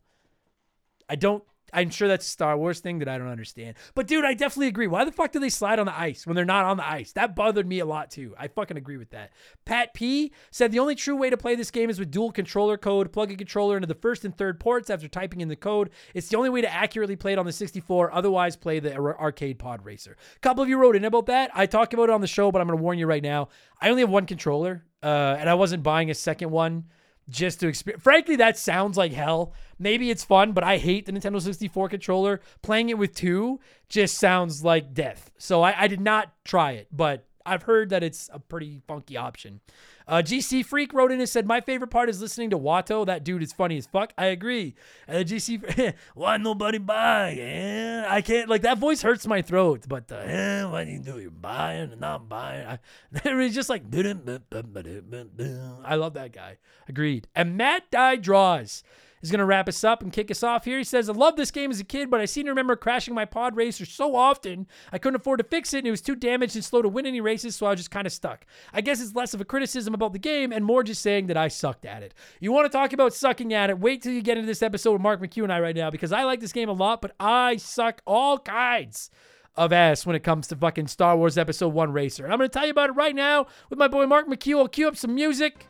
I don't I'm sure that's a Star Wars thing that I don't understand. But dude, I definitely agree. Why the fuck do they slide on the ice when they're not on the ice? That bothered me a lot too. I fucking agree with that. Pat P said the only true way to play this game is with dual controller code. Plug a controller into the first and third ports after typing in the code. It's the only way to accurately play it on the 64. Otherwise, play the arcade pod racer. A couple of you wrote in about that. I talked about it on the show, but I'm going to warn you right now. I only have one controller, uh, and I wasn't buying a second one just to experience. Frankly, that sounds like hell. Maybe it's fun, but I hate the Nintendo 64 controller. Playing it with two just sounds like death. So I, I did not try it, but I've heard that it's a pretty funky option. Uh, GC Freak wrote in and said, My favorite part is listening to Watto. That dude is funny as fuck. I agree. And GC, why nobody buy? Eh? I can't, like, that voice hurts my throat. But, uh, eh, what do you do? You're buying and not buying. I, it's just like, I love that guy. Agreed. And Matt Die Draws is going to wrap us up and kick us off here. He says, I love this game as a kid, but I seem to remember crashing my pod racer so often I couldn't afford to fix it and it was too damaged and slow to win any races, so I was just kind of stuck. I guess it's less of a criticism about the game and more just saying that I sucked at it. You want to talk about sucking at it? Wait till you get into this episode with Mark McHugh and I right now because I like this game a lot, but I suck all kinds of ass when it comes to fucking Star Wars Episode 1 Racer. And I'm going to tell you about it right now with my boy Mark McHugh. I'll cue up some music.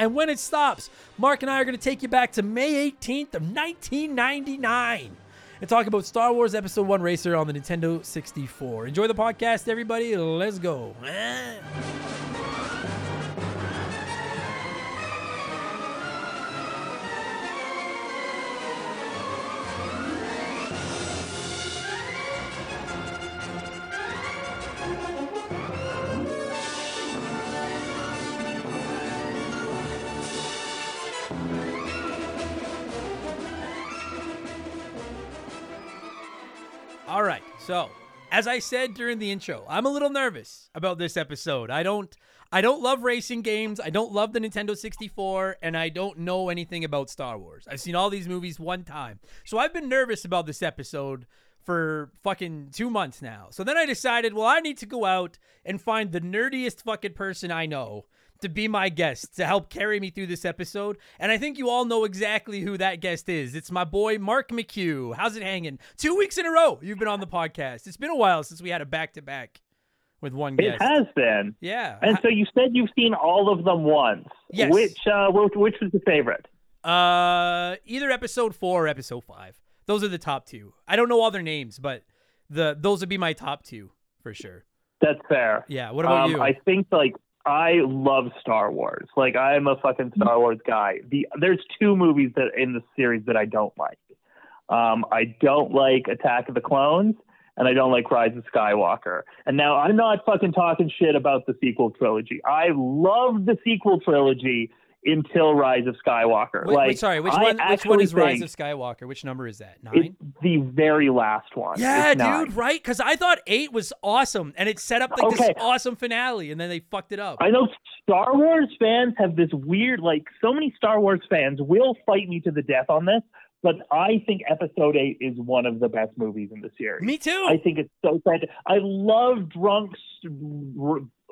And when it stops, Mark and I are going to take you back to May 18th of 1999 and talk about Star Wars Episode 1 Racer on the Nintendo 64. Enjoy the podcast, everybody. Let's go. So, as I said during the intro, I'm a little nervous about this episode. I don't I don't love racing games. I don't love the Nintendo 64, and I don't know anything about Star Wars. I've seen all these movies one time. So I've been nervous about this episode for fucking two months now. So then I decided, well, I need to go out and find the nerdiest fucking person I know to be my guest to help carry me through this episode. And I think you all know exactly who that guest is. It's my boy Mark McHugh. How's it hanging? Two weeks in a row you've been on the podcast. It's been a while since we had a back to back with one guest. It has been. Yeah. And so you said you've seen all of them once. Yes. Which uh, which, was your favorite? Uh, either episode four or episode five. Those are the top two. I don't know all their names, but the those would be my top two for sure. That's fair. Yeah. What about um, you? I think like I love Star Wars. Like I am a fucking Star Wars guy. The there's two movies that in the series that I don't like. Um, I don't like Attack of the Clones, and I don't like Rise of Skywalker. And now I'm not fucking talking shit about the sequel trilogy. I love the sequel trilogy until Rise of Skywalker. wait, like, wait, sorry. Which I one? Which one is Rise of Skywalker? Which number is that? Nine. the very last one. Yeah, It's nine. dude. Right? Because I thought eight was awesome, and it set up like this awesome finale, and then they fucked it up. I know Star Wars fans have this weird, like, so many Star Wars fans will fight me to the death on this, but I think Episode 8 is one of the best movies in the series. Me too. I think it's so sad. I love drunk,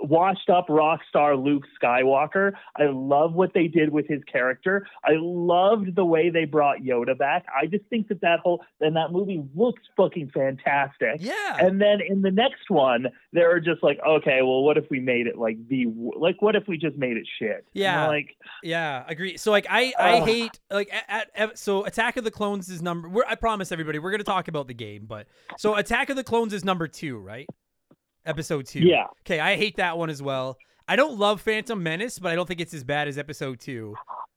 washed up rock star Luke Skywalker. I love what they did with his character. I loved the way they brought Yoda back. I just think that that whole and that movie looks fucking fantastic. yeah. And then in the next one, they're just like, okay, well, what if we made it like the like, what if we just made it shit? Yeah. like Yeah, agree. So like I I Ugh. hate like at, at, so Attack of the Clones is number. We're, I promise everybody we're gonna talk about the game, but so Attack of the Clones is number two, right? Episode two. Yeah. Okay, I hate that one as well. I don't love Phantom Menace, but I don't think it's as bad as Episode two.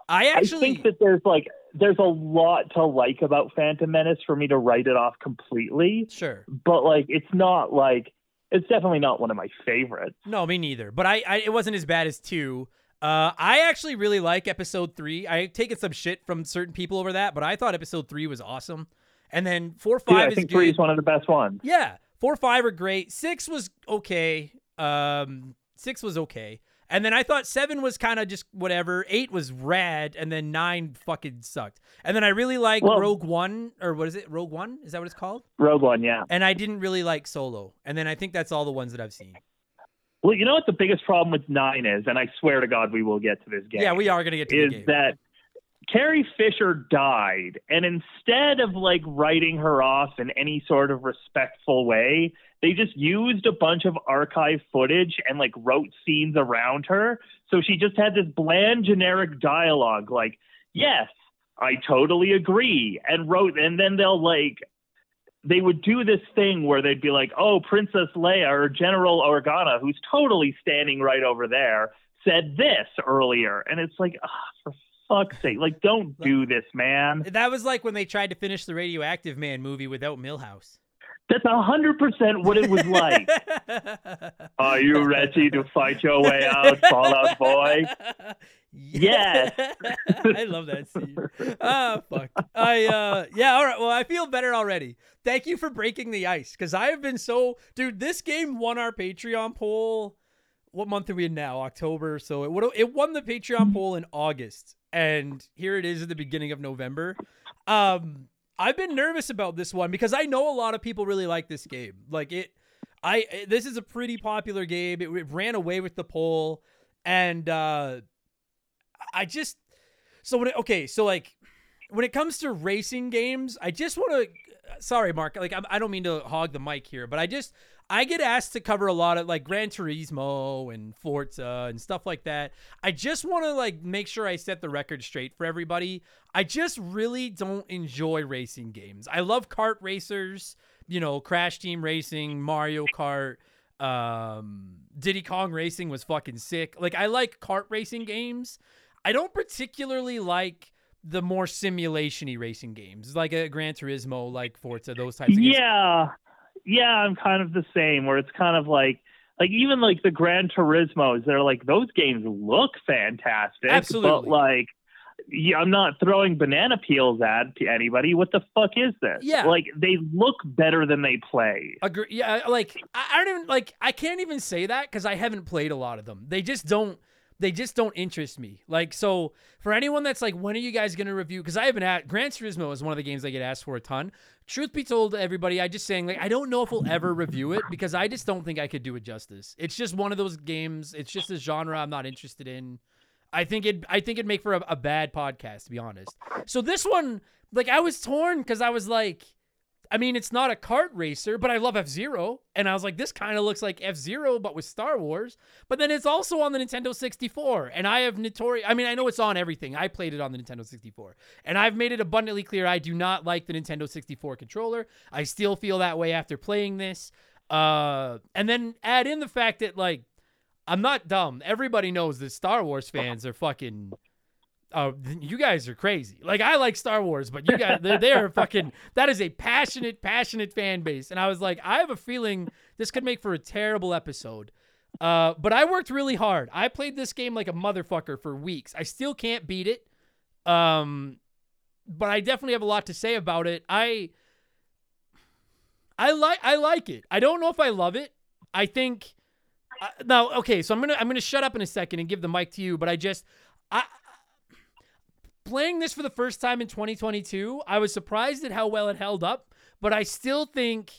I actually I think that there's like there's a lot to like about Phantom Menace for me to write it off completely, sure. but like it's not like it's definitely not one of my favorites. No, me neither. But I, I it wasn't as bad as two. Uh, I actually really like episode three. I've taken some shit from certain people over that, but I thought episode three was awesome. And then four, five yeah, I is think good. three is one of the best ones. Yeah, four, five are great. Six was okay. Um, six was okay. And then I thought seven was kind of just whatever. Eight was rad, and then nine fucking sucked. And then I really like Well- Rogue One, or what is it? Rogue One? Is that what it's called? Rogue One, yeah. And I didn't really like Solo. And then I think that's all the ones that I've seen. Well, you know what the biggest problem with nine is, and I swear to God we will get to this game. Yeah, we are gonna get to the game. Is that Carrie Fisher died, and instead of like writing her off in any sort of respectful way, they just used a bunch of archive footage and like wrote scenes around her. So she just had this bland, generic dialogue like, "Yes, I totally agree," and wrote, and then they'll like. They would do this thing where they'd be like, "Oh, Princess Leia or General Organa, who's totally standing right over there, said this earlier," and it's like, ah, for fuck's sake, like, don't do this, man. That was like when they tried to finish the Radioactive Man movie without Milhouse. That's a hundred percent what it was like. Are you ready to fight your way out, Fallout Boy? Yes. I love that scene. Ah, fuck. I uh yeah, all right. Well, I feel better already. Thank you for breaking the ice cuz I have been so dude, this game won our Patreon poll. What month are we in now? October. So it would it won the Patreon poll in August and here it is at the beginning of November. Um I've been nervous about this one because I know a lot of people really like this game. Like it I this is a pretty popular game. It, it ran away with the poll and uh I just so when it, okay, so like when it comes to racing games, I just want to. Sorry, Mark. Like I'm, I don't mean to hog the mic here, but I just I get asked to cover a lot of like Gran Turismo and Forza and stuff like that. I just want to like make sure I set the record straight for everybody. I just really don't enjoy racing games. I love kart racers, you know, Crash Team Racing, Mario Kart, um, Diddy Kong Racing was fucking sick. Like I like kart racing games. I don't particularly like the more simulation-y racing games, like a Gran Turismo, like Forza, those types of games. Yeah, yeah, I'm kind of the same. Where it's kind of like, like even like the Gran Turismos, they're like those games look fantastic, Absolutely. but like yeah, I'm not throwing banana peels at anybody. What the fuck is this? Yeah. Like they look better than they play. Agree. Yeah, like I, I don't even like. I can't even say that because I haven't played a lot of them. They just don't. They just don't interest me. Like so, for anyone that's like, when are you guys gonna review? Because I haven't at Gran Turismo is one of the games I get asked for a ton. Truth be told, everybody, I just saying like I don't know if we'll ever review it because I just don't think I could do it justice. It's just one of those games. It's just a genre I'm not interested in. I think it. I think it'd make for a, a bad podcast, to be honest. So this one, like, I was torn because I was like, I mean, it's not a kart racer, but I love F Zero, and I was like, this kind of looks like F Zero, but with Star Wars. But then it's also on the Nintendo 64, and I have notorious. I mean, I know it's on everything. I played it on the Nintendo 64, and I've made it abundantly clear I do not like the Nintendo 64 controller. I still feel that way after playing this. Uh, and then add in the fact that like I'm not dumb. Everybody knows that Star Wars fans are fucking. Uh, you guys are crazy. Like I like Star Wars, but you guys, they're, they're fucking. That is a passionate, passionate fan base, and I was like, I have a feeling this could make for a terrible episode. Uh, but I worked really hard. I played this game like a motherfucker for weeks. I still can't beat it. Um, but I definitely have a lot to say about it. I, I like, I like it. I don't know if I love it. I think uh, now, okay, so I'm gonna I'm gonna shut up in a second and give the mic to you, but I just I playing this for the first time in 2022, I was surprised at how well it held up, but I still think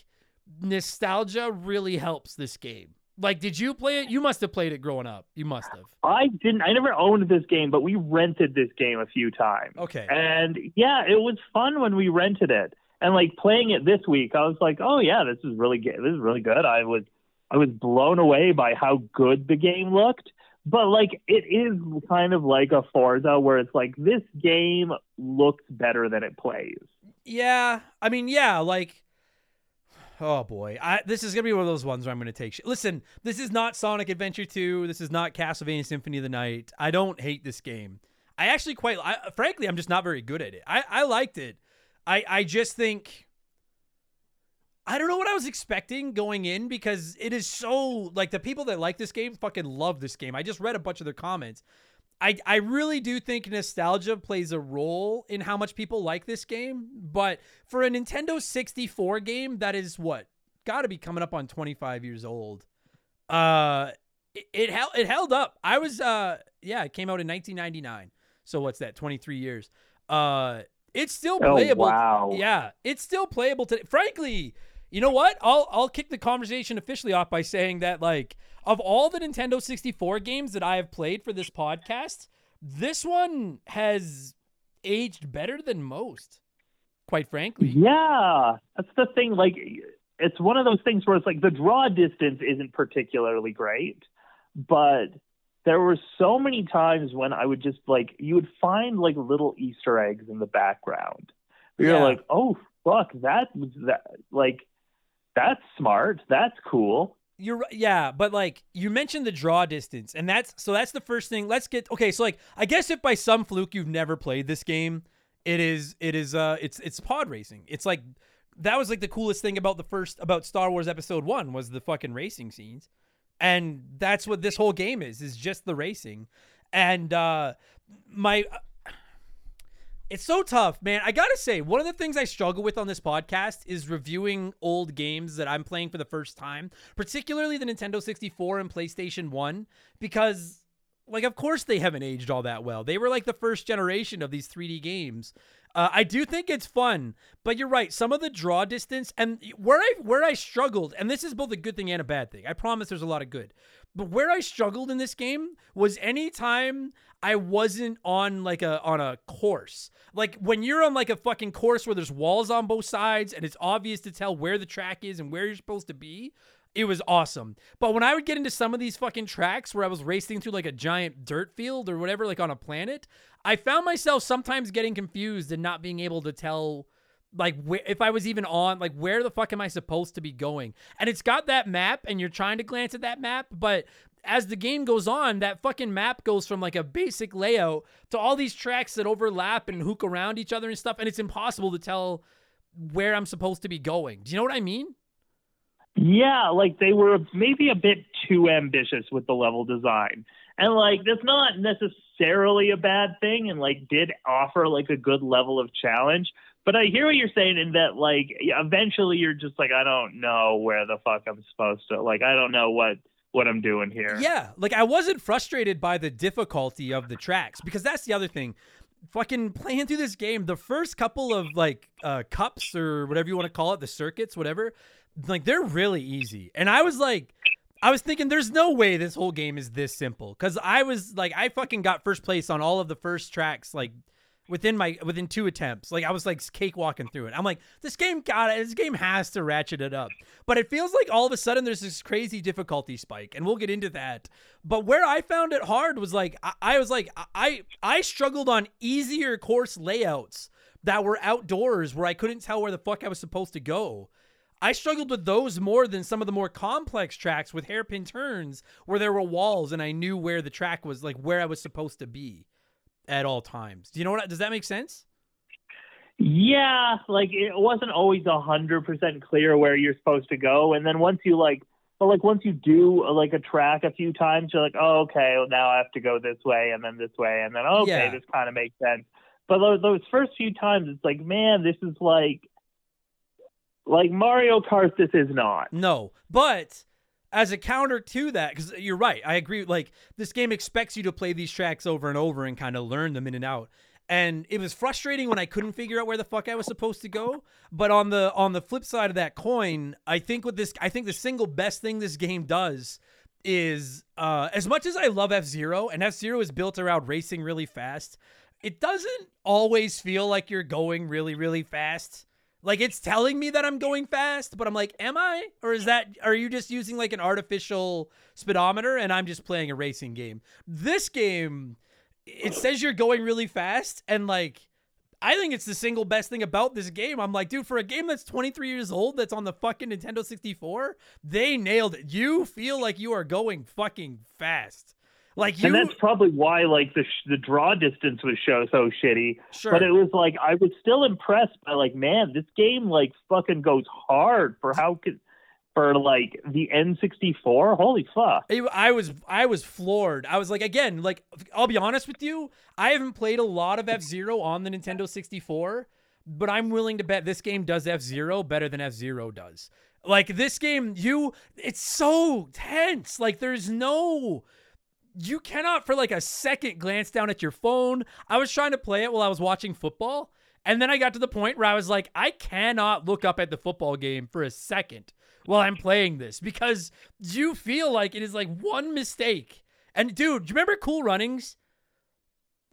nostalgia really helps this game. Like, did you play it? You must have played it growing up. You must have. I didn't. I never owned this game, but we rented this game a few times. Okay. And yeah, it was fun when we rented it. And like playing it this week, I was like, oh yeah, this is really good. This is really good. I was I was blown away by how good the game looked. But like it is kind of like a Forza where it's like this game looks better than it plays. Yeah, I mean, yeah, like, oh boy, I this is gonna be one of those ones where I'm gonna take shit. Listen, this is not Sonic Adventure 2. This is not Castlevania Symphony of the Night. I don't hate this game. I actually quite, I, frankly, I'm just not very good at it. I I liked it. I I just think. I don't know what I was expecting going in because it is so like the people that like this game fucking love this game. I just read a bunch of their comments. I I really do think nostalgia plays a role in how much people like this game, but for a Nintendo 64 game that is what got to be coming up on 25 years old. Uh it, it held it held up. I was uh yeah, it came out in 1999. So what's that? 23 years. Uh it's still playable. Oh, playable. wow. Yeah, it's still playable today. Frankly, you know what? I'll I'll kick the conversation officially off by saying that like of all the Nintendo 64 games that I have played for this podcast, this one has aged better than most. Quite frankly. Yeah, that's the thing. Like, it's one of those things where it's like the draw distance isn't particularly great, but there were so many times when I would just like you would find like little Easter eggs in the background. You're Yeah. like, oh fuck, that was that like that's smart. That's cool. You're yeah, but like you mentioned the draw distance, and that's so that's the first thing. Let's get okay. So like I guess if by some fluke you've never played this game, it is it is uh it's it's pod racing. It's like that was like the coolest thing about the first about Star Wars Episode One was the fucking racing scenes, and that's what this whole game is is just the racing, and uh my. It's so tough, man. I gotta say, one of the things I struggle with on this podcast is reviewing old games that I'm playing for the first time, particularly the Nintendo 64 and PlayStation 1, because, like, of course they haven't aged all that well. They were like the first generation of these 3D games. Uh, I do think it's fun, but you're right. Some of the draw distance and where I where I struggled, and this is both a good thing and a bad thing. I promise there's a lot of good. But where I struggled in this game was anytime I wasn't on like a on a course. Like when you're on like a fucking course where there's walls on both sides and it's obvious to tell where the track is and where you're supposed to be, it was awesome. But when I would get into some of these fucking tracks where I was racing through like a giant dirt field or whatever, like on a planet, I found myself sometimes getting confused and not being able to tell like if I was even on like where the fuck am I supposed to be going? And it's got that map and you're trying to glance at that map, but as the game goes on, that fucking map goes from like a basic layout to all these tracks that overlap and hook around each other and stuff and it's impossible to tell where I'm supposed to be going. Do you know what I mean? Yeah, like they were maybe a bit too ambitious with the level design. And like that's not necessarily a bad thing and like did offer like a good level of challenge. But I hear what you're saying in that like eventually you're just like I don't know where the fuck I'm supposed to like I don't know what what I'm doing here. Yeah, like I wasn't frustrated by the difficulty of the tracks because that's the other thing. Fucking playing through this game, the first couple of like uh cups or whatever you want to call it, the circuits, whatever, like they're really easy. And I was like I was thinking there's no way this whole game is this simple cuz I was like I fucking got first place on all of the first tracks like within my within two attempts. Like I was like cakewalking through it. I'm like, this game got it. This game has to ratchet it up. But it feels like all of a sudden there's this crazy difficulty spike, and we'll get into that. But where I found it hard was like I, I was like I I struggled on easier course layouts that were outdoors where I couldn't tell where the fuck I was supposed to go. I struggled with those more than some of the more complex tracks with hairpin turns where there were walls and I knew where the track was, like where I was supposed to be at all times. Do you know what? Does that make sense? Yeah, like it wasn't always a hundred percent clear where you're supposed to go, and then once you like, but like once you do like a track a few times, you're like, oh, okay, well, now I have to go this way and then this way, and then okay, Yeah. this kind of makes sense. But those, those first few times, it's like, man, this is like, like Mario Kart. This is not. No, but as a counter to that, because you're right, I agree. Like this game expects you to play these tracks over and over and kind of learn them in and out. And it was frustrating when I couldn't figure out where the fuck I was supposed to go. But on the on the flip side of that coin, I think with this, I think the single best thing this game does is uh, as much as I love F Zero, and F Zero is built around racing really fast. It doesn't always feel like you're going really, really fast. Like it's telling me that I'm going fast, but I'm like, am I? Or is that are you just using like an artificial speedometer and I'm just playing a racing game? This game it says you're going really fast and like I think it's the single best thing about this game. I'm like, dude, for a game that's 23 years old that's on the fucking Nintendo 64, they nailed it. You feel like you are going fucking fast. Like you and that's probably why like the sh- the draw distance was show so shitty. sure. But it was like I was still impressed by like, man, this game like fucking goes hard for how could for like the N64. Holy fuck! I was I was floored. I was like again, like I'll be honest with you, I haven't played a lot of F-Zero on the Nintendo 64, but I'm willing to bet this game does F-Zero better than F-Zero does. Like this game, you it's so tense. Like there's no you cannot for like a second glance down at your phone. I was trying to play it while I was watching football, and then I got to the point where I was like, I cannot look up at the football game for a second while I'm playing this because you feel like it is like one mistake. And dude, do you remember Cool Runnings?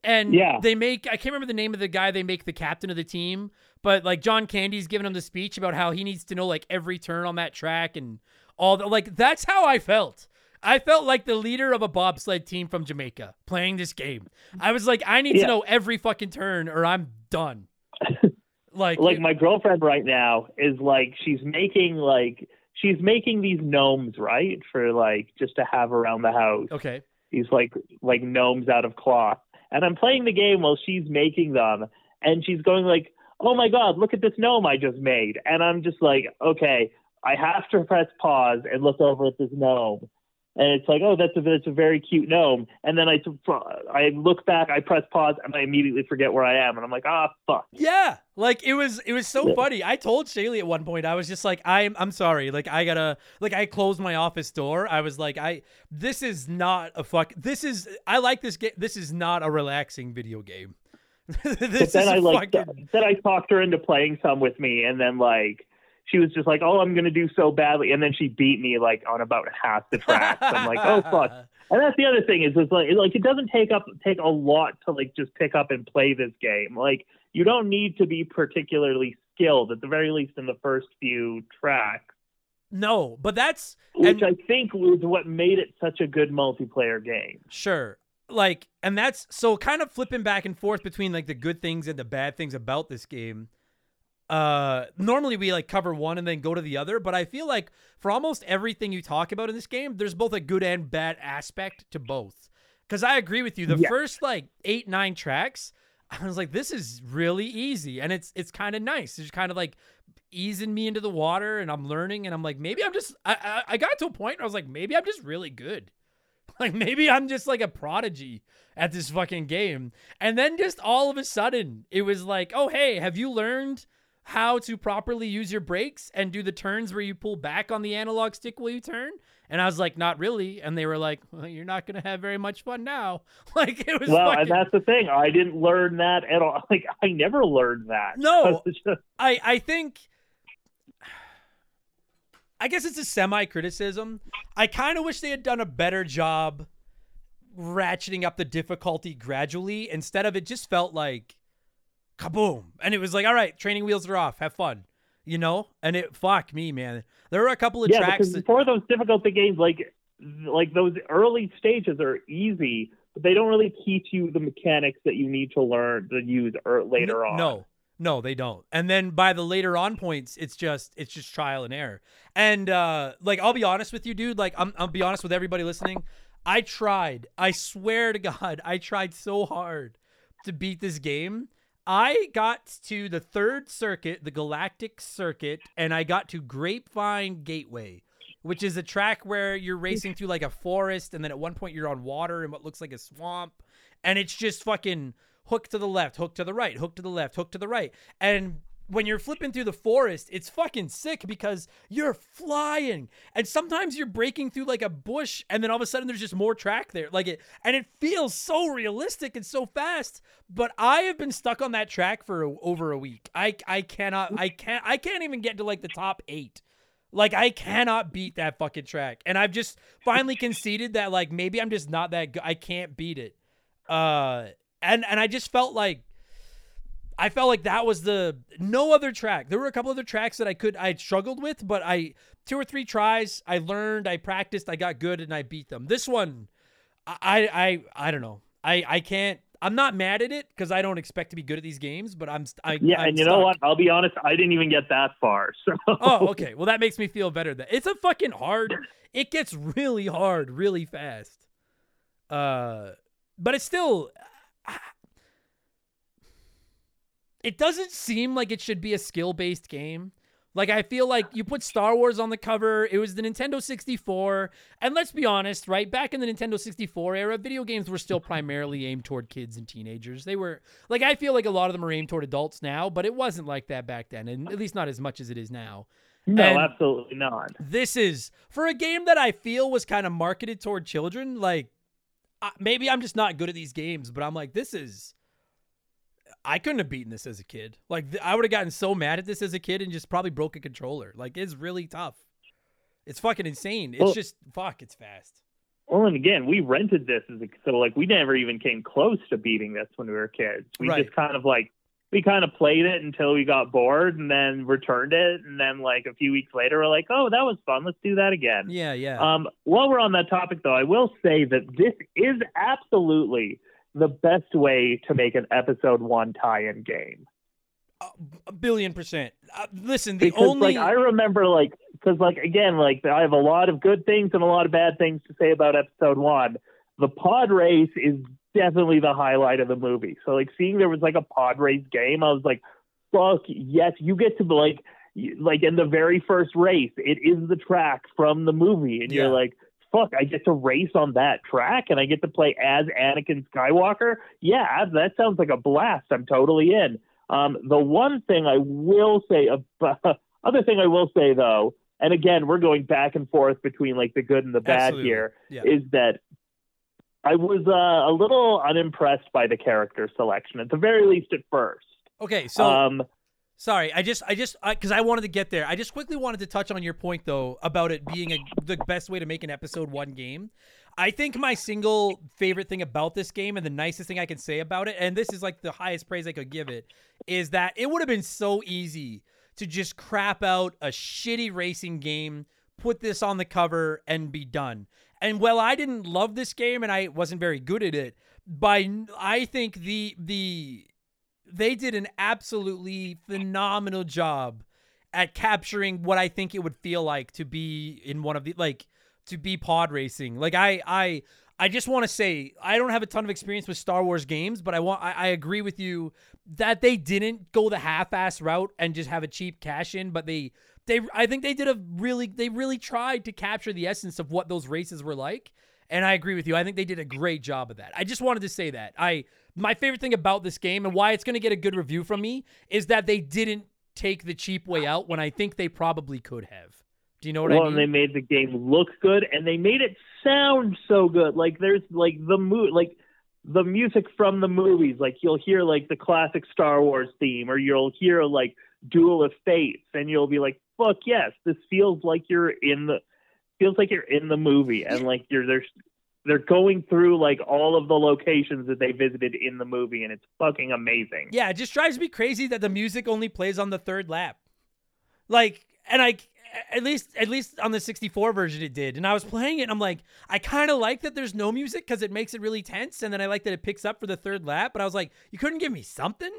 And Yeah. they make I can't remember the name of the guy they make the captain of the team, but like John Candy's giving him the speech about how he needs to know like every turn on that track and all the like that's how I felt. I felt like the leader of a bobsled team from Jamaica playing this game. I was like, I need to know every fucking turn or I'm done. like, Like my girlfriend right now is like she's making like she's making these gnomes right for like just to have around the house. okay. These like like gnomes out of cloth. And I'm playing the game while she's making them and she's going like, "Oh my god, look at this gnome I just made." And I'm just like, "Okay, I have to press pause and look over at this gnome." And it's like, "Oh, that's a that's a very cute gnome." And then I I look back, I press pause and I immediately forget where I am and I'm like, "Ah, fuck." Yeah, like it was it was so Yeah. funny. I told Shaylee at one point, I was just like, I'm I'm sorry, like I gotta like I closed my office door. I was like, I this is not a fuck. This is I like this game. This is not a relaxing video game. this But is then I like fucking, then I talked her into playing some with me, and then like she was just like, "Oh, I'm gonna do so badly," and then she beat me like on about half the tracks. I'm like, "Oh fuck!" And that's the other thing is, it's like it, like it doesn't take up take a lot to like just pick up and play this game. Like you don't need to be particularly skilled at the very least in the first few tracks, No, but that's which and- I think was what made it such a good multiplayer game. Sure. Like, and that's so kind of flipping back and forth between like the good things and the bad things about this game. Uh, normally we like cover one and then go to the other, but I feel like for almost everything you talk about in this game, there's both a good and bad aspect to both. Because I agree with you, the Yeah. first like eight nine tracks, I was like, this is really easy, and it's it's kind of nice. It's kind of like easing me into the water, and I'm learning, and I'm like, maybe I'm just I, I I got to a point where I was like, maybe I'm just really good. Like maybe I'm just like a prodigy at this fucking game. And then just all of a sudden, it was like, oh, hey, have you learned how to properly use your brakes and do the turns where you pull back on the analog stick while you turn? And I was like, not really. And they were like, well, you're not going to have very much fun now. Like it was Well, fucking- and that's the thing. I didn't learn that at all. Like I never learned that. No. Just- I I think I guess it's a semi criticism. I kind of wish they had done a better job ratcheting up the difficulty gradually instead of it just felt like kaboom and it was like all right training wheels are off have fun you know and it fuck me man there were a couple of yeah, tracks because that, for those difficulty games, like like those early stages are easy, but they don't really teach you the mechanics that you need to learn to use er, later on. No, no, they don't. And then by the later on points, it's just it's just trial and error. And uh like I'll be honest with you, dude. Like I'm I'll be honest with everybody listening. I tried. I swear to God, I tried so hard to beat this game. I got to the third circuit, the Galactic Circuit, and I got to Grabvine Gateway, which is a track where you're racing through like a forest, and then at one point you're on water in what looks like a swamp, and it's just fucking hook to the left, hook to the right, hook to the left, hook to the right. And when you're flipping through the forest, it's fucking sick because you're flying. And sometimes you're breaking through like a bush and then all of a sudden there's just more track there. Like it and it feels so realistic and so fast. But I have been stuck on that track for a, over a week. I I cannot I can't I can't even get to like the top 8. Like I cannot beat that fucking track. And I've just finally conceded that like maybe I'm just not that good. I can't beat it. Uh and and I just felt like I felt like that was the no other track. There were a couple other tracks that I could I struggled with, but I two or three tries, I learned, I practiced, I got good, and I beat them. This one, I I I don't know. I I can't. I'm not mad at it because I don't expect to be good at these games, but I'm I, Yeah, I'm and you know what? I'll be honest. I didn't even get that far. So Oh, okay. Well, that makes me feel better. That it's a fucking hard. It gets really hard, really fast. Uh, but it's still. It doesn't seem like it should be a skill based game. Like I feel like you put Star Wars on the cover. It was the Nintendo 64, and let's be honest, right? Back in the Nintendo 64 era, video games were still primarily aimed toward kids and teenagers. They were like I feel like a lot of them are aimed toward adults now, but it wasn't like that back then, and at least not as much as it is now. no, And- absolutely not. this is for a game that I feel was kind of marketed toward children. Like, maybe I'm just not good at these games, but I'm like, this is. I couldn't have beaten this as a kid. Like, th- I would have gotten so mad at this as a kid and just probably broke a controller. Like, it's really tough. It's fucking insane. It's Well- just fuck. It's fast. Well, and again, we rented this as a, so like we never even came close to beating this when we were kids. We Right. just kind of like we kind of played it until we got bored and then returned it, and then like a few weeks later, we're like, oh, that was fun. Let's do that again. Yeah, yeah. Um, while we're on that topic, though, I will say that this is absolutely the best way to make an episode one tie-in game. a billion percent. Uh, listen, the Because only like I remember, like because like again, like I have a lot of good things and a lot of bad things to say about episode one. The pod race is definitely the highlight of the movie. So like seeing there was like a pod race game, I was like, fuck yes, you get to like like in the very first race, it is the track from the movie, and Yeah. you're like. Fuck! I get to race on that track, and I get to play as Anakin Skywalker. Yeah, that sounds like a blast. I'm totally in. Um, the one thing I will say about other thing I will say though, and again, we're going back and forth between like the good and the bad Absolutely. here, Yeah. is that I was uh, a little unimpressed by the character selection, at the very least at first. okay. So um, Sorry, I just, I just, because I, wanted to get there. I just quickly wanted to touch on your point though about it being a, the best way to make an episode one game. I think my single favorite thing about this game and the nicest thing I can say about it, and this is like the highest praise I could give it, is that it would have been so easy to just crap out a shitty racing game, put this on the cover, and be done. And while I didn't love this game and I wasn't very good at it, by I think the the they did an absolutely phenomenal job at capturing what I think it would feel like to be in one of the like to be pod racing. Like I I I just want to say I don't have a ton of experience with Star Wars games, but I want I, I agree with you that they didn't go the half-ass route and just have a cheap cash in, but they they I think they did a really they really tried to capture the essence of what those races were like. And I agree with you. I think they did a great job of that. I just wanted to say that. I my favorite thing about this game and why it's going to get a good review from me is that they didn't take the cheap way out when I think they probably could have. Do you know what well, I mean? and they made the game look good, and they made it sound so good. Like there's like the mo- like the music from the movies. Like you'll hear like the classic Star Wars theme, or you'll hear like Duel of Fates, and you'll be like, "Fuck yes, this feels like you're in the feels like you're in the movie." And like you're there's they're going through like all of the locations that they visited in the movie, and it's fucking amazing. Yeah, it just drives me crazy that the music only plays on the third lap. Like, and I at least at least on the 64 version it did. And I was playing it and I'm like, I kind of like that there's no music because it makes it really tense. And then I like that it picks up for the third lap. But I was like, you couldn't give me something?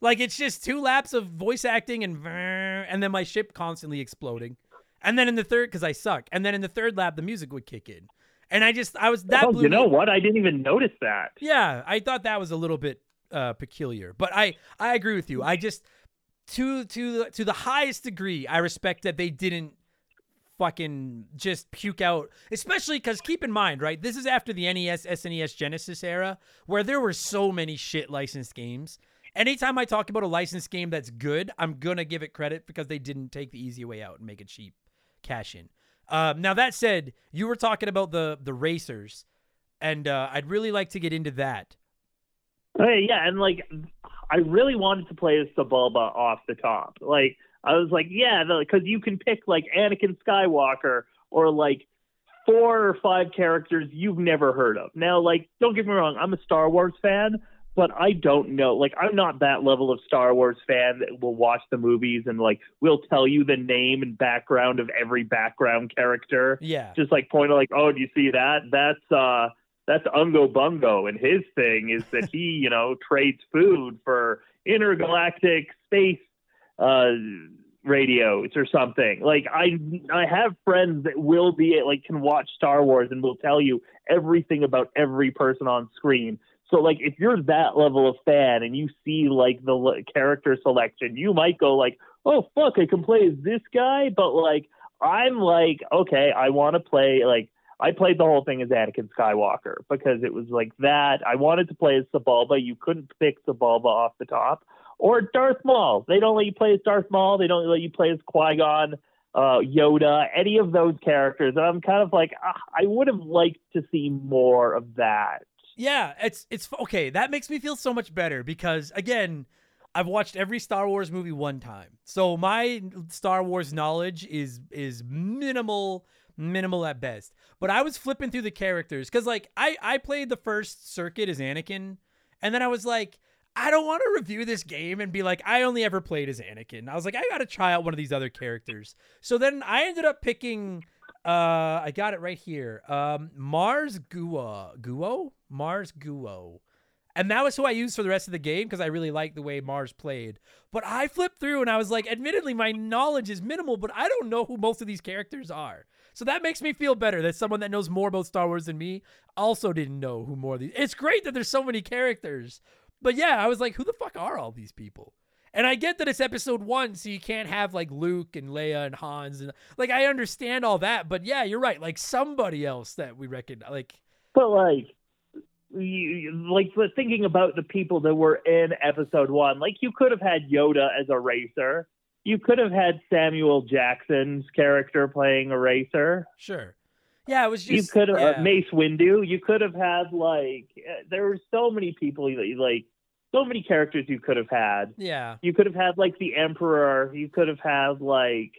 Like it's just two laps of voice acting and and then my ship constantly exploding. And then in the third, because I suck. And then in the third lap, the music would kick in. And I just, I was that. Oh, you me- know what? I didn't even notice that. yeah, I thought that was a little bit uh, peculiar, but I I agree with you. I just to to the, to the highest degree, I respect that they didn't fucking just puke out, especially because keep in mind, right? This is after the NES, SNES, Genesis era, where there were so many shit licensed games. Anytime I talk about a licensed game that's good, I'm gonna give it credit because they didn't take the easy way out and make it cheap, cash in. Um, now that said, you were talking about the the racers, and uh, I'd really like to get into that. Hey, yeah, and like I really wanted to play as off the top. Like I was like, yeah, because you can pick like Anakin Skywalker or like four or five characters you've never heard of. Now, like, don't get me wrong, I'm a Star Wars fan, but I don't know. Like, I'm not that level of Star Wars fan that will watch the movies and like will tell you the name and background of every background character. Yeah. Just like point out, like, oh, do you see that? That's uh that's Ungo Bungo, and his thing is that he, you know, trades food for intergalactic space uh, radios or something. Like I, I have friends that will be like can watch Star Wars and will tell you everything about every person on screen. So like if you're that level of fan and you see like the l- character selection, you might go like, oh fuck, I can play as this guy, but like I'm like, okay, I want to play like I played the whole thing as Anakin Skywalker because it was like that. I wanted to play as Sebulba. You couldn't pick Sebulba off the top. Or Darth Maul. They don't let you play as Darth Maul. They don't let you play as Qui Gon, uh, Yoda, any of those characters. And I'm kind of like, ah, I would have liked to see more of that. Yeah, it's it's okay. That makes me feel so much better because again, I've watched every Star Wars movie one time. So my Star Wars knowledge is is minimal minimal at best. But I was flipping through the characters cuz like I I played the first circuit as Anakin and then I was like I don't want to review this game and be like I only ever played as Anakin. I was like I got to try out one of these other characters. So then I ended up picking uh I got it right here. Um Mars Guo Guo Mars Guo. And that was who I used for the rest of the game because I really liked the way Mars played. But I flipped through and I was like, admittedly, my knowledge is minimal, but I don't know who most of these characters are. So that makes me feel better that someone that knows more about Star Wars than me also didn't know who more of these. It's great that there's so many characters. But yeah, I was like, who the fuck are all these people? And I get that it's episode one, so you can't have like Luke and Leia and Hans and like I understand all that, but yeah, you're right. Like somebody else that we reckon like But like, you, like but thinking about the people that were in episode one, like you could have had Yoda as a racer. You could have had Samuel Jackson's character playing a racer. sure. Yeah, it was just you could have yeah. uh, Mace Windu. You could have had like uh, there were so many people that like so many characters you could have had. Yeah. You could have had like the Emperor. You could have had like,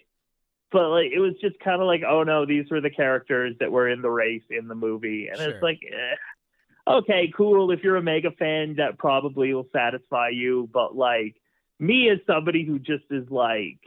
but like it was just kind of like, oh no, these were the characters that were in the race in the movie, and Sure. it's like, eh, okay, cool. If you're a mega fan, that probably will satisfy you. But like me as somebody who just is like,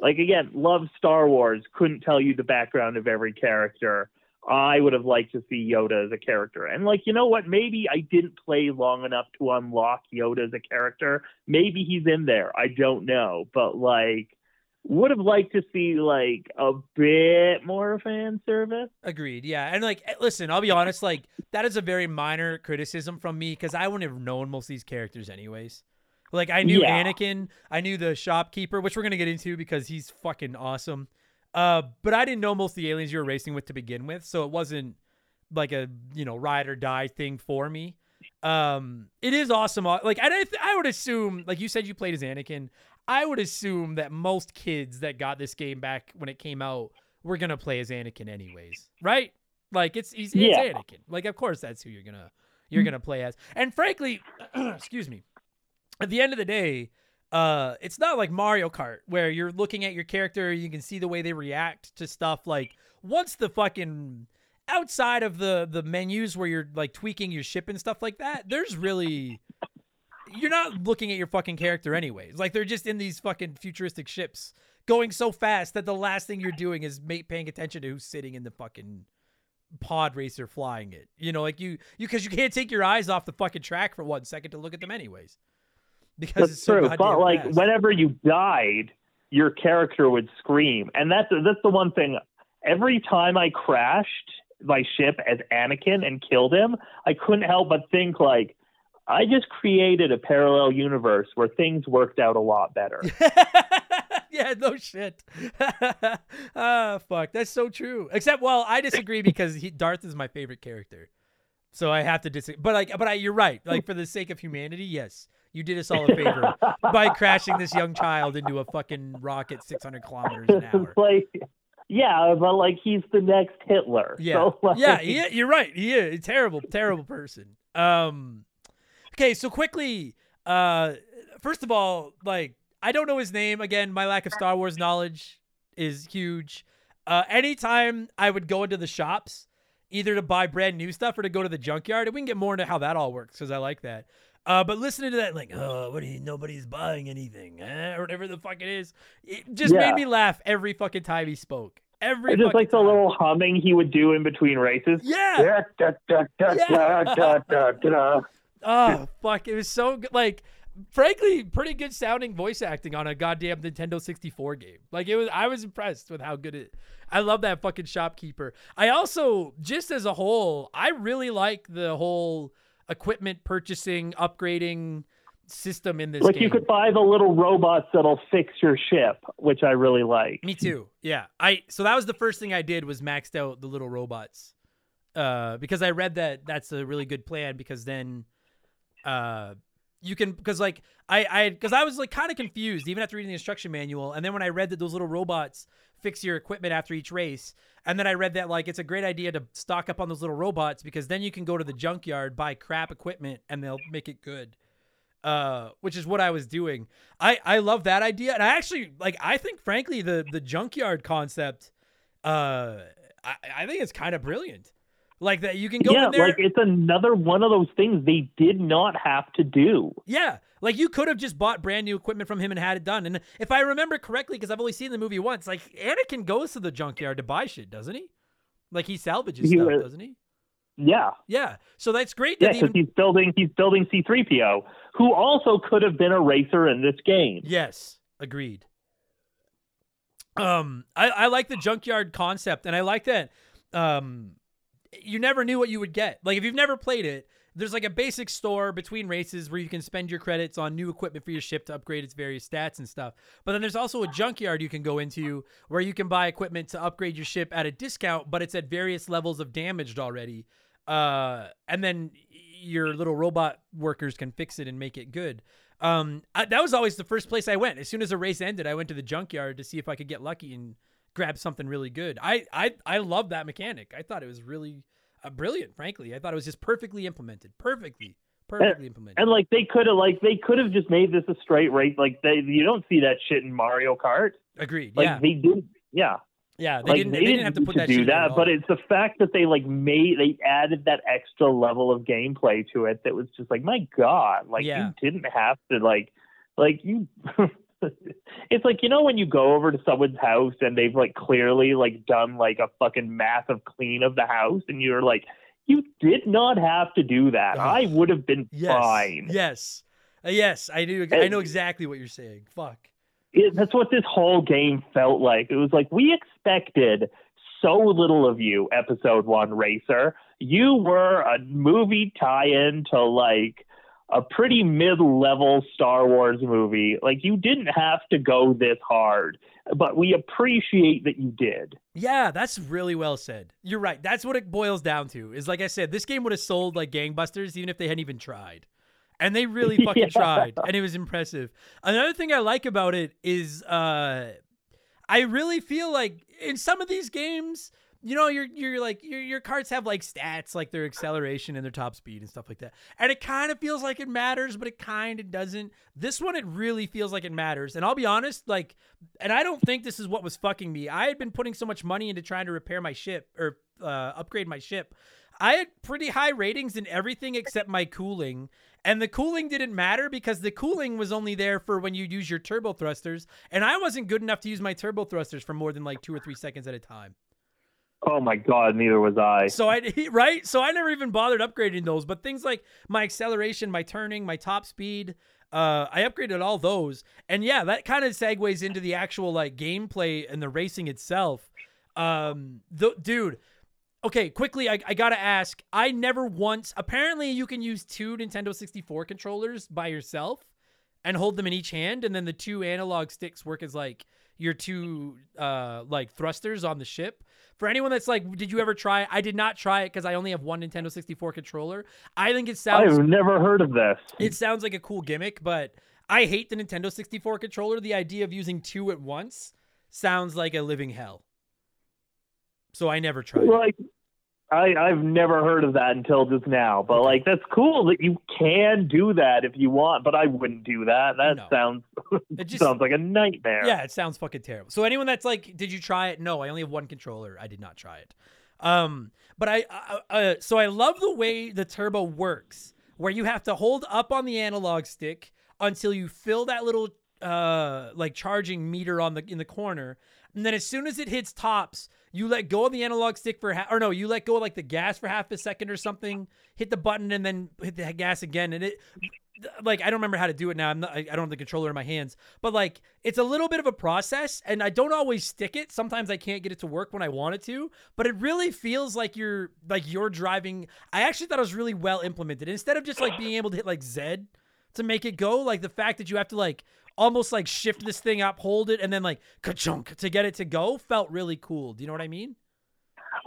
like again, loves Star Wars, couldn't tell you the background of every character. I would have liked to see Yoda as a character. And like, you know what? Maybe I didn't play long enough to unlock Yoda as a character. Maybe he's in there. I don't know. But like would have liked to see like a bit more fan service. Agreed. Yeah. And like, eh, listen, I'll be honest, like, that is a very minor criticism from me because I wouldn't have known most of these characters anyways. Like, I knew Yeah. Anakin, I knew the shopkeeper, which we're going to get into because he's fucking awesome. Uh, but I didn't know most of the aliens you were racing with to begin with. So it wasn't like a you know ride or die thing for me. Um, it is awesome. uh, Like I I th- I would assume like you said you played as Anakin. I would assume that most kids that got this game back when it came out were gonna play as Anakin anyways, right? Like it's he's, it's Yeah. Anakin. Like of course that's who you're gonna you're gonna play as. And frankly, excuse me, at the end of the day, uh, it's not like Mario Kart where you're looking at your character, you can see the way they react to stuff. Like once the fucking outside of the the menus where you're like tweaking your ship and stuff like that, there's really you're not looking at your fucking character anyways. Like they're just in these fucking futuristic ships going so fast that the last thing you're doing is ma- paying attention to who's sitting in the fucking pod racer flying it. You know, like you you because you can't take your eyes off the fucking track for one second to look at them anyways. Because That's it's so true. But like fast. whenever you died, your character would scream, and that's that's the one thing. Every time I crashed my ship as Anakin and killed him, I couldn't help but think like, I just created a parallel universe where things worked out a lot better. yeah, no shit. Ah, fuck. That's so true. Except, well, I disagree because he, Darth is my favorite character, so I have to disagree. But like, but I, you're right. Like for the sake of humanity, yes, you did us all a favor by crashing this young child into a fucking rocket 600 kilometers an hour. like, yeah, but like he's the next Hitler. Yeah, So, like, yeah, you're right. He is a terrible, terrible person. Um, okay, so quickly, uh, first of all, like I don't know his name. Again, my lack of Star Wars knowledge is huge. Uh, anytime I would go into the shops, either to buy brand new stuff or to go to the junkyard, and we can get more into how that all works because I like that. Uh, but listening to that, like, oh, what? Are you, nobody's buying anything, eh? or whatever the fuck it is, it just Yeah. made me laugh every fucking time he spoke. Every It's just like the time. little humming he would do in between races. yeah. Da, da, da, da. Oh fuck! It was so good. Like, frankly, pretty good sounding voice acting on a goddamn Nintendo 64 game. Like it was. I was impressed with how good it. I love that fucking shopkeeper. I also, just as a whole, I really like the whole equipment purchasing, upgrading system in this Like game. you could buy the little robots that'll fix your ship, which I really like. Me too. Yeah. I so that was the first thing I did was maxed out the little robots. Uh because I read that that's a really good plan because then uh you can because like I I because I was like kind of confused even after reading the instruction manual and then when I read that those little robots fix your equipment after each race and then I read that like it's a great idea to stock up on those little robots because then you can go to the junkyard buy crap equipment and they'll make it good uh, which is what I was doing. I I love that idea, and I actually like. I think, frankly, the the junkyard concept, uh, I, I think it's kind of brilliant. Like that, you can go yeah, in there. like it's another one of those things they did not have to do. yeah, like you could have just bought brand new equipment from him and had it done. And if I remember correctly, because I've only seen the movie once, like Anakin goes to the junkyard to buy shit, doesn't he? Like he salvages He stuff, was- doesn't he? Yeah, Yeah. So that's great. yeah, That because even he's building he's building C-3PO, who also could have been a racer in this game. Yes, agreed. Um, I, I like the junkyard concept, and I like that. Um, you never knew what you would get. Like if you've never played it, there's like a basic store between races where you can spend your credits on new equipment for your ship to upgrade its various stats and stuff. But then there's also a junkyard you can go into where you can buy equipment to upgrade your ship at a discount, but it's at various levels of damaged already. Uh, and then your little robot workers can fix it and make it good. Um, I, that was always the first place I went. As soon as a race ended, I went to the junkyard to see if I could get lucky and grab something really good. I I I love that mechanic. I thought it was really uh, brilliant. Frankly, I thought it was just perfectly implemented. Perfectly, perfectly implemented. And like they could have like they could have just made this a straight race. Like they you don't see that shit in Mario Kart. Agreed. Like yeah, they didn't. Yeah, yeah. They like didn't. They, didn't have to put that do in that, but it's the fact that they like made they added that extra level of gameplay to it that was just like my god, like Yeah. you didn't have to like like you. it's like you know when you go over to someone's house and they've like clearly like done like a fucking massive clean of the house and you're like you did not have to do that. I would have been yes, fine. yes, Uh, yes. I do. I know exactly what you're saying. Fuck. it, that's what this whole game felt like. It was like we expected so little of you, episode one racer. You were a movie tie-in to like a pretty mid-level Star Wars movie. Like you didn't have to go this hard, but we appreciate that you did. Yeah, that's really well said. You're right. That's what it boils down to. Is like I said, this game would have sold like gangbusters even if they hadn't even tried. And they really fucking Yeah. tried, and it was impressive. Another thing I like about it is uh I really feel like in some of these games, you know, you're you're like your your carts have like stats like their acceleration and their top speed and stuff like that. And it kind of feels like it matters, but it kind of doesn't. This one it really feels like it matters. And I'll be honest, like and I don't think this is what was fucking me. I had been putting so much money into trying to repair my ship or uh, upgrade my ship. I had pretty high ratings in everything except my cooling. And the cooling didn't matter because the cooling was only there for when you use your turbo thrusters. And I wasn't good enough to use my turbo thrusters for more than like two or three seconds at a time. Oh my god, neither was I. So I right, so I never even bothered upgrading those. But things like my acceleration, my turning, my top speed, uh, I upgraded all those. And yeah, that kind of segues into the actual like gameplay and the racing itself. Um, the, dude. Okay, quickly, I, I gotta ask. I never once. Apparently, you can use two Nintendo 64 controllers by yourself and hold them in each hand, and then the two analog sticks work as like your two uh like thrusters on the ship. For anyone that's like, did you ever try? it? I did not try it because I only have one Nintendo 64 controller. I think it sounds I've never heard of this. it sounds like a cool gimmick, but I hate the Nintendo 64 controller. The idea of using two at once sounds like a living hell. So I never tried. it. I, I've never heard of that until just now. But like that's cool that you can do that if you want, but I wouldn't do that. That No. sounds It just sounds like a nightmare. Yeah, it sounds fucking terrible. So anyone that's like, did you try it? No, I only have one controller. I did not try it. Um, but I, uh, uh, so I love the way the turbo works, where you have to hold up on the analog stick until you fill that little uh like charging meter on the in the corner, and then as soon as it hits tops, you let go of the analog stick for half, or no, you let go of like the gas for half a second or something, hit the button, and then hit the gas again, and it like I don't remember how to do it now. I'm not, I don't have the controller in my hands, but like it's a little bit of a process, and I don't always stick it. Sometimes I can't get it to work when I want it to, but it really feels like you're like you're driving. I actually thought it was really well implemented. Instead of just like being able to hit like Z to make it go, like the fact that you have to like almost like shift this thing up, hold it, and then like ka-chunk to get it to go felt really cool. Do you know what I mean?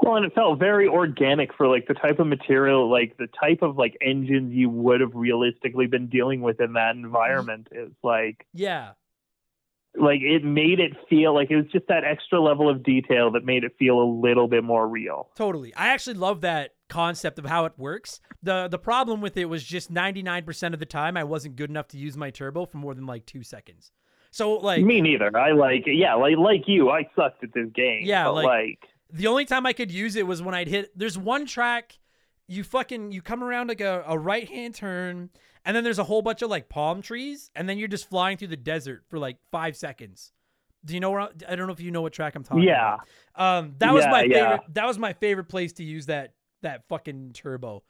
Well, and it felt very organic for like the type of material, like the type of like engines you would have realistically been dealing with in that environment. Is like Yeah. like it made it feel like it was just that extra level of detail that made it feel a little bit more real. Totally. I actually love that concept of how it works. The the problem with it was just 99% of the time I wasn't good enough to use my turbo for more than like 2 seconds. So like Me neither. I like yeah, like like you, I sucked at this game. Yeah, but, like- like the only time I could use it was when I'd hit there's one track you fucking you come around like a, a right hand turn and then there's a whole bunch of like palm trees and then you're just flying through the desert for like 5 seconds. Do you know where I, I don't know if you know what track I'm talking Yeah. about. Um that was Yeah, my yeah. favorite that was my favorite place to use that that fucking turbo.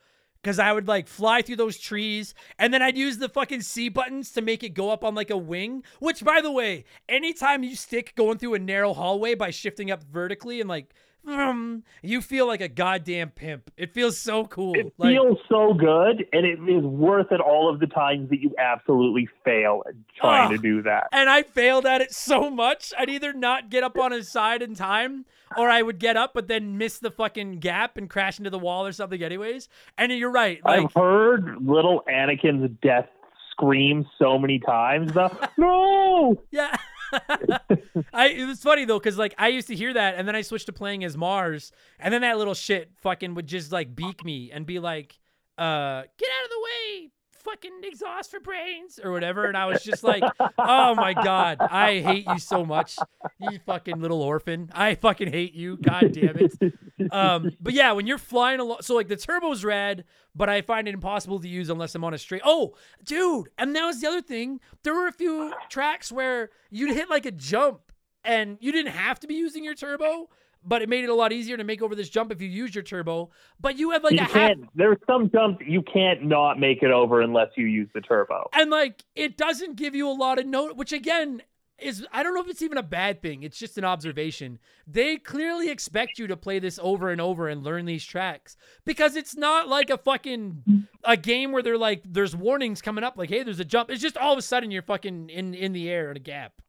Cause I would like fly through those trees and then I'd use the fucking C buttons to make it go up on like a wing. Which by the way, anytime you stick going through a narrow hallway by shifting up vertically and like vroom, you feel like a goddamn pimp. It feels so cool. it like, feels so good and it is worth it all of the times that you absolutely fail at trying Ugh. to do that. and I failed at it so much. I'd either not get up on his side in time, or I would get up but then miss the fucking gap and crash into the wall or something. Anyways, and you're right. Like I've heard little Anakin's death scream so many times. The no, Yeah. I it was funny though cuz like I used to hear that and then I switched to playing as Mars and then that little shit fucking would just like beak me and be like uh get out of the way fucking exhaust for brains or whatever. And I was just like oh my god I hate you so much you fucking little orphan. I fucking hate you. God damn it. Um but yeah when you're flying along so like the turbo's rad but I find it impossible to use unless I'm on a straight oh dude and that was the other thing. There were a few tracks where you'd hit like a jump and you didn't have to be using your turbo but it made it a lot easier to make over this jump if you use your turbo but you had like you a half. There's some jumps you can't not make it over unless you use the turbo. and like it doesn't give you a lot of note which again is I don't know if it's even a bad thing. It's just an observation. They clearly expect you to play this over and over and learn these tracks because it's not like a fucking a game where they're like there's warnings coming up like hey there's a jump. It's just all of a sudden you're fucking in in the air in a gap.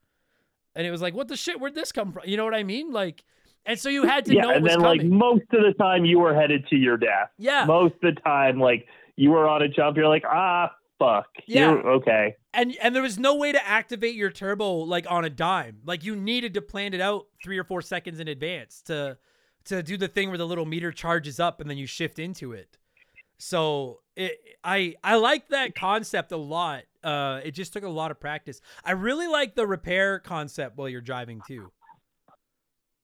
And it was like what the shit where'd this come from? You know what I mean? Like and so you had to yeah, know and then coming. like most of the time you were headed to your death. yeah. Most of the time, like you were on a jump, you're like, ah, fuck. Yeah. You're- okay. and and there was no way to activate your turbo like on a dime. Like you needed to plan it out three or four seconds in advance to to do the thing where the little meter charges up and then you shift into it. So it, I I like that concept a lot. Uh, it just took a lot of practice. I really like the repair concept while you're driving too.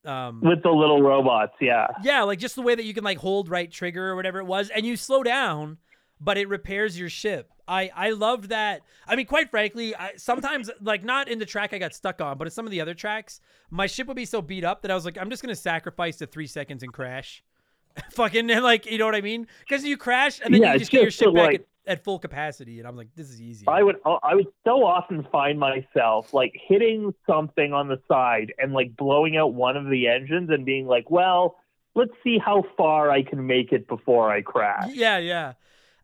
Um, With the little robots, yeah. yeah, like just the way that you can like hold right trigger or whatever it was, and you slow down, but it repairs your ship. I I loved that. I mean, quite frankly, I, sometimes like not in the track I got stuck on, but in some of the other tracks, my ship would be so beat up that I was like, I'm just gonna sacrifice the three seconds and crash. Fucking and like you know what I mean? Because you crash and then Yeah, you just get your ship back like- at, at full capacity, and I'm like, this is easy. I would I would so often find myself like hitting something on the side and like blowing out one of the engines and being like, well, let's see how far I can make it before I crash. Yeah, yeah.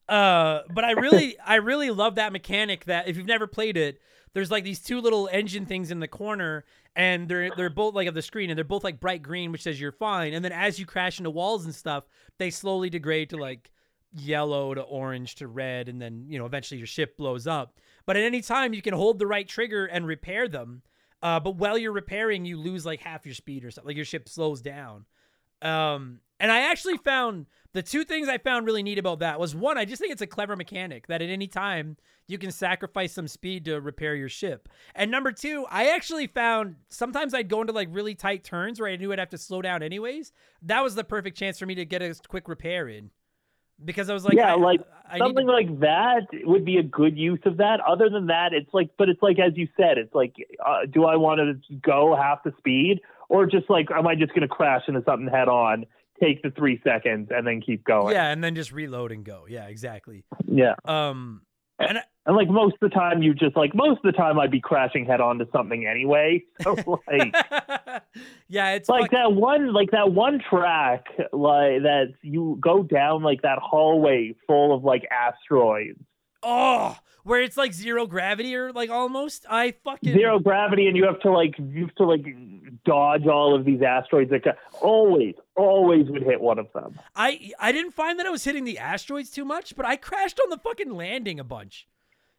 Uh, but I really, I really love that mechanic. That if you've never played it, there's like these two little engine things in the corner, and they're they're both like of the screen, and they're both like bright green, which says you're fine. And then as you crash into walls and stuff, they slowly degrade to like yellow to orange to red, and then you know eventually your ship blows up. But at any time, you can hold the right trigger and repair them. Uh, but while you're repairing, you lose like half your speed or something. Like your ship slows down. Um, and I actually found the two things I found really neat about that was one, I just think it's a clever mechanic that at any time you can sacrifice some speed to repair your ship. And number two, I actually found sometimes I'd go into like really tight turns where I knew I'd have to slow down anyways. That was the perfect chance for me to get a quick repair in. Because I was like, Yeah, I- like, I need to- Something like that would be a good use of that. Other than that, it's like, but it's like as you said, it's like, uh, do I want to go half the speed, or just like, am I just going to crash into something head on, take the three seconds, and then keep going? yeah, and then just reload and go. Yeah, exactly. yeah. Um, and I, And like most of the time, you just like most of the time, I'd be crashing head on to something anyway. So like. yeah, it's like fuck- that one like that one track like that you go down like that hallway full of like asteroids Oh, where it's like zero gravity or like almost. I fucking zero gravity and you have to like you have to like dodge all of these asteroids that always always would hit one of them I I didn't find that I was hitting the asteroids too much, but I crashed on the fucking landing a bunch,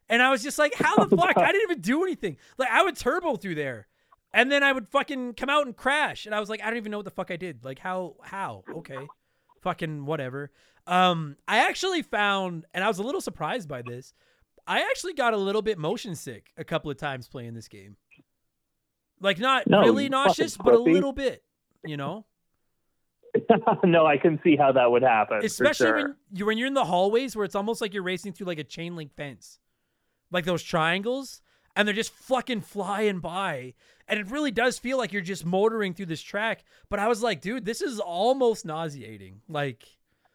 and I was just like, how the fuck? I didn't even do anything. Like I would turbo through there, and then I would fucking come out and crash, and I was like, I don't even know what the fuck I did. Like how how okay, fucking whatever. Um, I actually found, and I was a little surprised by this. I actually got a little bit motion sick a couple of times playing this game. Like not No, really nauseous, but a little bit. You know. no i can see how that would happen especially sure. when you when you're in the hallways where it's almost like you're racing through like a chain link fence, like those triangles, and they're just fucking flying by, and it really does feel like you're just motoring through this track. But I was like, dude, this is almost nauseating. Like,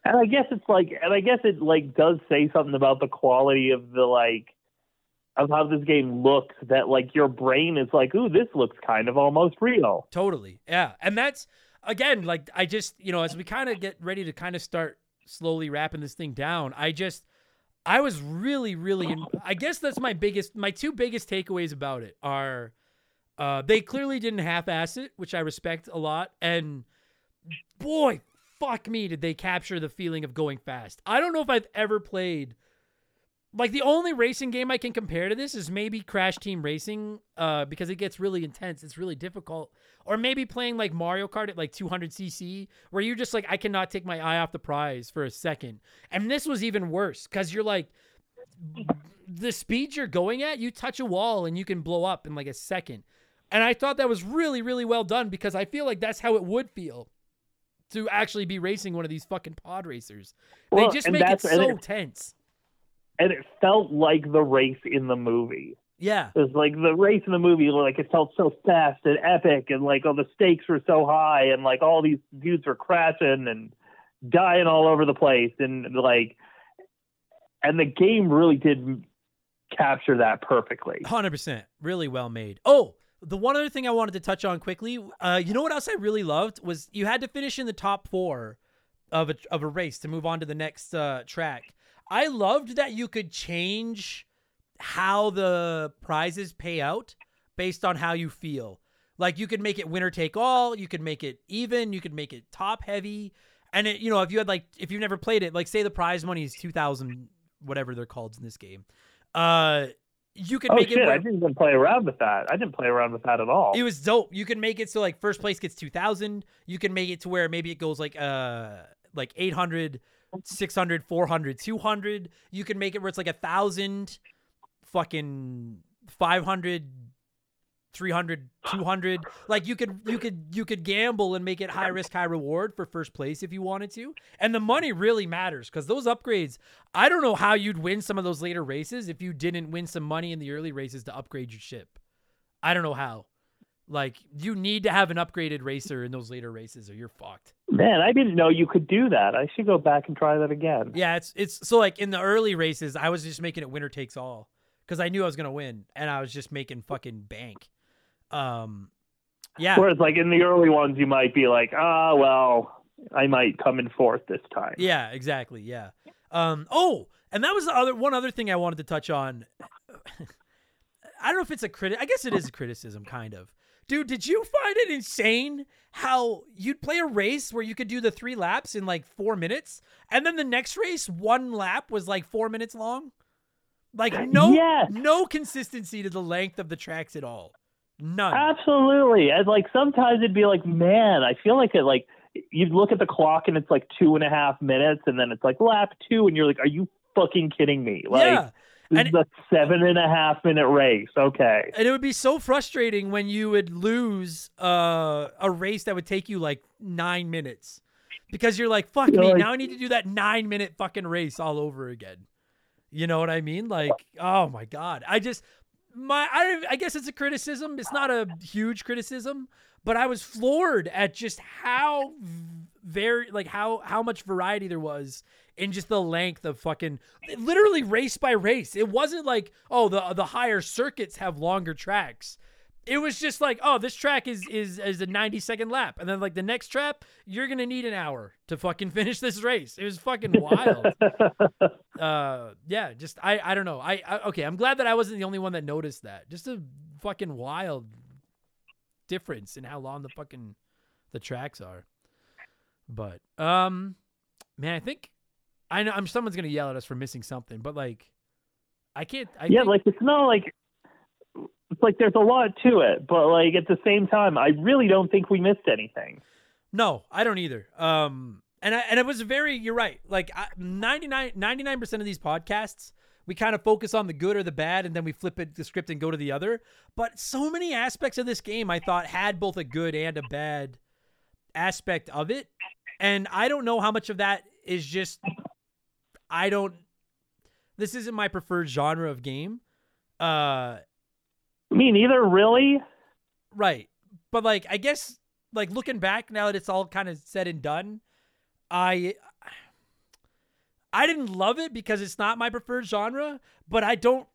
and i guess it's like and i guess it like does say something about the quality of the like of how this game looks that like your brain is like ooh this looks kind of almost real totally, yeah, and that's again, like I just you know as we kind of get ready to kind of start slowly wrapping this thing down, I just. I was really, really. I guess that's my biggest, my two biggest takeaways about it are, uh, they clearly didn't half-ass it, which I respect a lot, and boy, fuck me, did they capture the feeling of going fast. I don't know if I've ever played. Like the only racing game I can compare to this is maybe Crash Team Racing, uh, because it gets really intense. It's really difficult, or maybe playing like Mario Kart at like 200 cc, where you're just like, I cannot take my eye off the prize for a second. And this was even worse because you're like, the speed you're going at, you touch a wall and you can blow up in like a second. And I thought that was really, really well done because I feel like that's how it would feel to actually be racing one of these fucking pod racers. Well, they just make it so it- tense. and it felt like the race in the movie Yeah. It was like the race in the movie, like it felt so fast and epic, and like all the stakes were so high, and like all these dudes were crashing and dying all over the place, and like, and the game really did capture that perfectly. Hundred percent, really well made. Oh, The one other thing I wanted to touch on quickly, uh, you know what else I really loved was you had to finish in the top four of a of a race to move on to the next uh, track. I loved that you could change how the prizes pay out based on how you feel. Like you could make it winner take all, you could make it even, you could make it top heavy. And it, you know, if you had like if you've never played it, like say the prize money is 2000 whatever they're called in this game. Uh you could Oh make shit! it I didn't even play around with that. I didn't play around with that at all. it was dope. You can make it so like first place gets 2000. You can make it to where maybe it goes like uh like 800, 600, 400, 200. You can make it where it's like a 1000 fucking 500 300 200 like you could you could you could gamble and make it high risk high reward for first place if you wanted to. And the money really matters because those upgrades i don't know how you'd win some of those later races if you didn't win some money in the early races to upgrade your ship. I don't know how. Like you need to have an upgraded racer in those later races or you're fucked. Man, I didn't know you could do that. I should go back and try that again. yeah it's it's so like in the early races i was just making it winner takes all because i knew i was gonna win and i was just making fucking bank um yeah Whereas, like in the early ones, you might be like, ah, well, I might come in fourth this time. Yeah, exactly. Yeah. Um. Oh, and that was the other one other thing I wanted to touch on. I don't know if it's a critic. I guess it is a criticism, kind of. Dude, did you find it insane how you'd play a race where you could do the three laps in like four minutes, and then the next race, one lap was like four minutes long? Like no, Yes. no consistency to the length of the tracks at all. None. Absolutely. And like sometimes it'd be like, man, I feel like it like you'd look at the clock and it's like two and a half minutes, and then it's like lap two, and you're like, are you fucking kidding me? Like yeah. this And- is a seven and a half minute race. Okay. And it would be so frustrating when you would lose uh, a race that would take you like nine minutes because you're like, fuck You're me. like- now I need to do that nine minute fucking race all over again. You know what I mean? Like, oh my God. I just, my, I, I guess it's a criticism. It's not a huge criticism, but I was floored at just how very, like, how, how much variety there was in just the length of fucking literally race by race. It wasn't like, oh, the the higher circuits have longer tracks. It was just like, oh, this track is is is a 90 second lap. And then like the next trap, you're gonna need an hour to fucking finish this race. It was fucking wild. uh yeah, just I I don't know. I, I okay, I'm glad that I wasn't the only one that noticed that. Just a fucking wild difference in how long the fucking the tracks are. But um man, I think I know I'm someone's gonna yell at us for missing something, but like I can't I yeah, think, like it's not like it's like there's a lot to it, but like at the same time, I really don't think we missed anything. No, I don't either. Um, and I, and it was very. You're right. Like I, 99 percent of these podcasts, we kind of focus on the good or the bad, and then we flip it the script and go to the other. But so many aspects of this game, I thought had both a good and a bad aspect of it, and I don't know how much of that is just. I don't. This isn't my preferred genre of game. Uh, Me neither, really. Right. But like I guess like looking back now that it's all kind of said and done, I I didn't love it because it's not my preferred genre, but I don't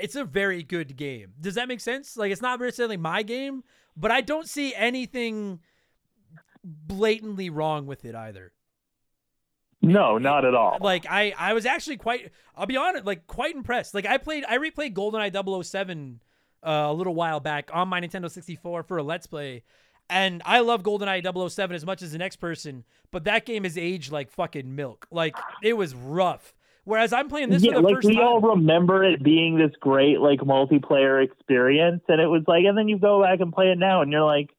it's a very good game. Does that make sense? Like it's not necessarily my game, but I don't see anything blatantly wrong with it either. No, not at all. Like I, I was actually quite. I'll be honest, like quite impressed. Like I played, I replayed GoldenEye 007 uh, a little while back on my Nintendo 64 for a Let's Play, and I love GoldenEye 007 as much as the next person. But that game is aged like fucking milk. Like it was rough. Whereas I'm playing this yeah, for the like first we time. all remember it being this great like multiplayer experience, and it was like, and then you go back and play it now, and you're like,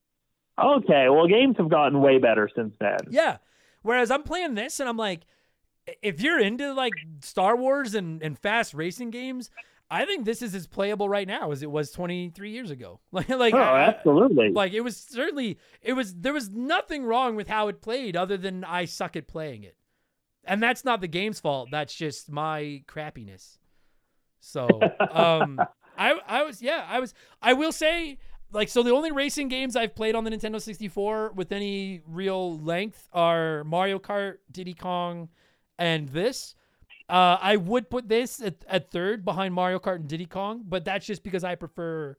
okay, well, games have gotten way better since then. Yeah. Whereas I'm playing this and I'm like, if you're into like Star Wars and, and fast racing games, I think this is as playable right now as it was 23 years ago. Like, like, oh, I- absolutely. like it was certainly it was there was nothing wrong with how it played other than I suck at playing it, and that's not the game's fault. That's just my crappiness. So, um, I I was yeah I was I will say like so the only racing games I've played on the Nintendo 64 with any real length are Mario Kart, Diddy Kong, and this. Uh, I would put this at, at third behind Mario Kart and Diddy Kong, but that's just because I prefer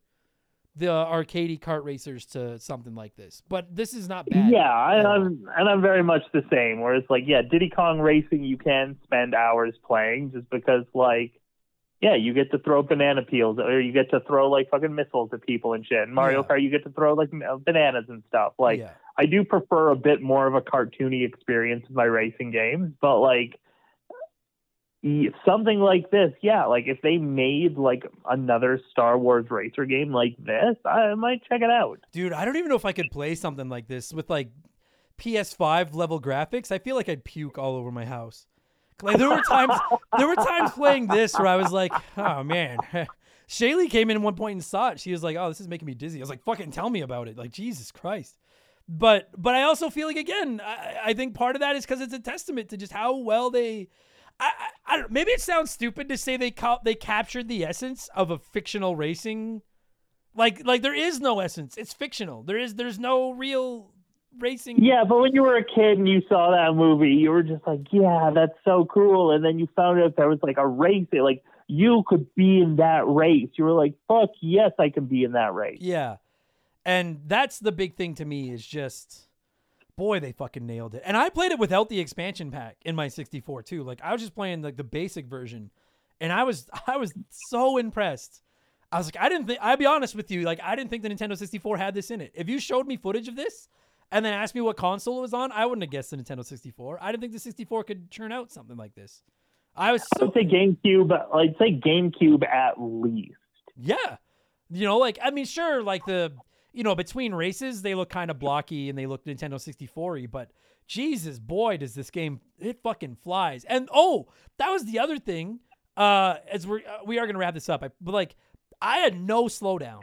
the arcadey kart racers to something like this. But this is not bad. Yeah, I. I'm, and I'm very much the same. Where it's like, yeah, Diddy Kong Racing, you can spend hours playing just because, like, yeah, you get to throw banana peels, or you get to throw like fucking missiles at people and shit. In Mario Yeah. Kart, you get to throw like bananas and stuff. Like, yeah. I do prefer a bit more of a cartoony experience with my racing games, but like something like this, yeah, like if they made like another Star Wars racer game like this, I might check it out. Dude, I don't even know if I could play something like this with like PS5 level graphics. I feel like I'd puke all over my house. Like there were times there were times playing this where I was like, oh man. Shaylee came in at one point and saw it. She was like, "Oh, this is making me dizzy." I was like, "Fucking tell me about it!" Like Jesus Christ. But but I also feel like again, I, I think part of that is because it's a testament to just how well they. I, I, I don't, maybe it sounds stupid to say they ca- they captured the essence of a fictional racing like like there is no essence. It's fictional. There is there's no real racing. Yeah, but when you were a kid and you saw that movie, you were just like, "Yeah, that's so cool." And then you found out there was like a race, like you could be in that race. You were like, "Fuck yes, I can be in that race." Yeah. And that's the big thing to me is just boy, they fucking nailed it. And I played it without the expansion pack in my 64 too. Like I was just playing like the basic version and I was I was so impressed. I was like I didn't think I'll be honest with you, like I didn't think the Nintendo 64 had this in it. If you showed me footage of this and then asked me what console it was on, I wouldn't have guessed the Nintendo 64. I didn't think the 64 could churn out something like this. I was I would say GameCube. I'd say GameCube at least. Yeah. You know, like I mean, sure, like the you know, between races they look kind of blocky and they look Nintendo 64 y, but Jesus, boy, does this game it fucking flies. And oh, that was the other thing. Uh as we're uh, we are gonna wrap this up. I, but like I had no slowdown.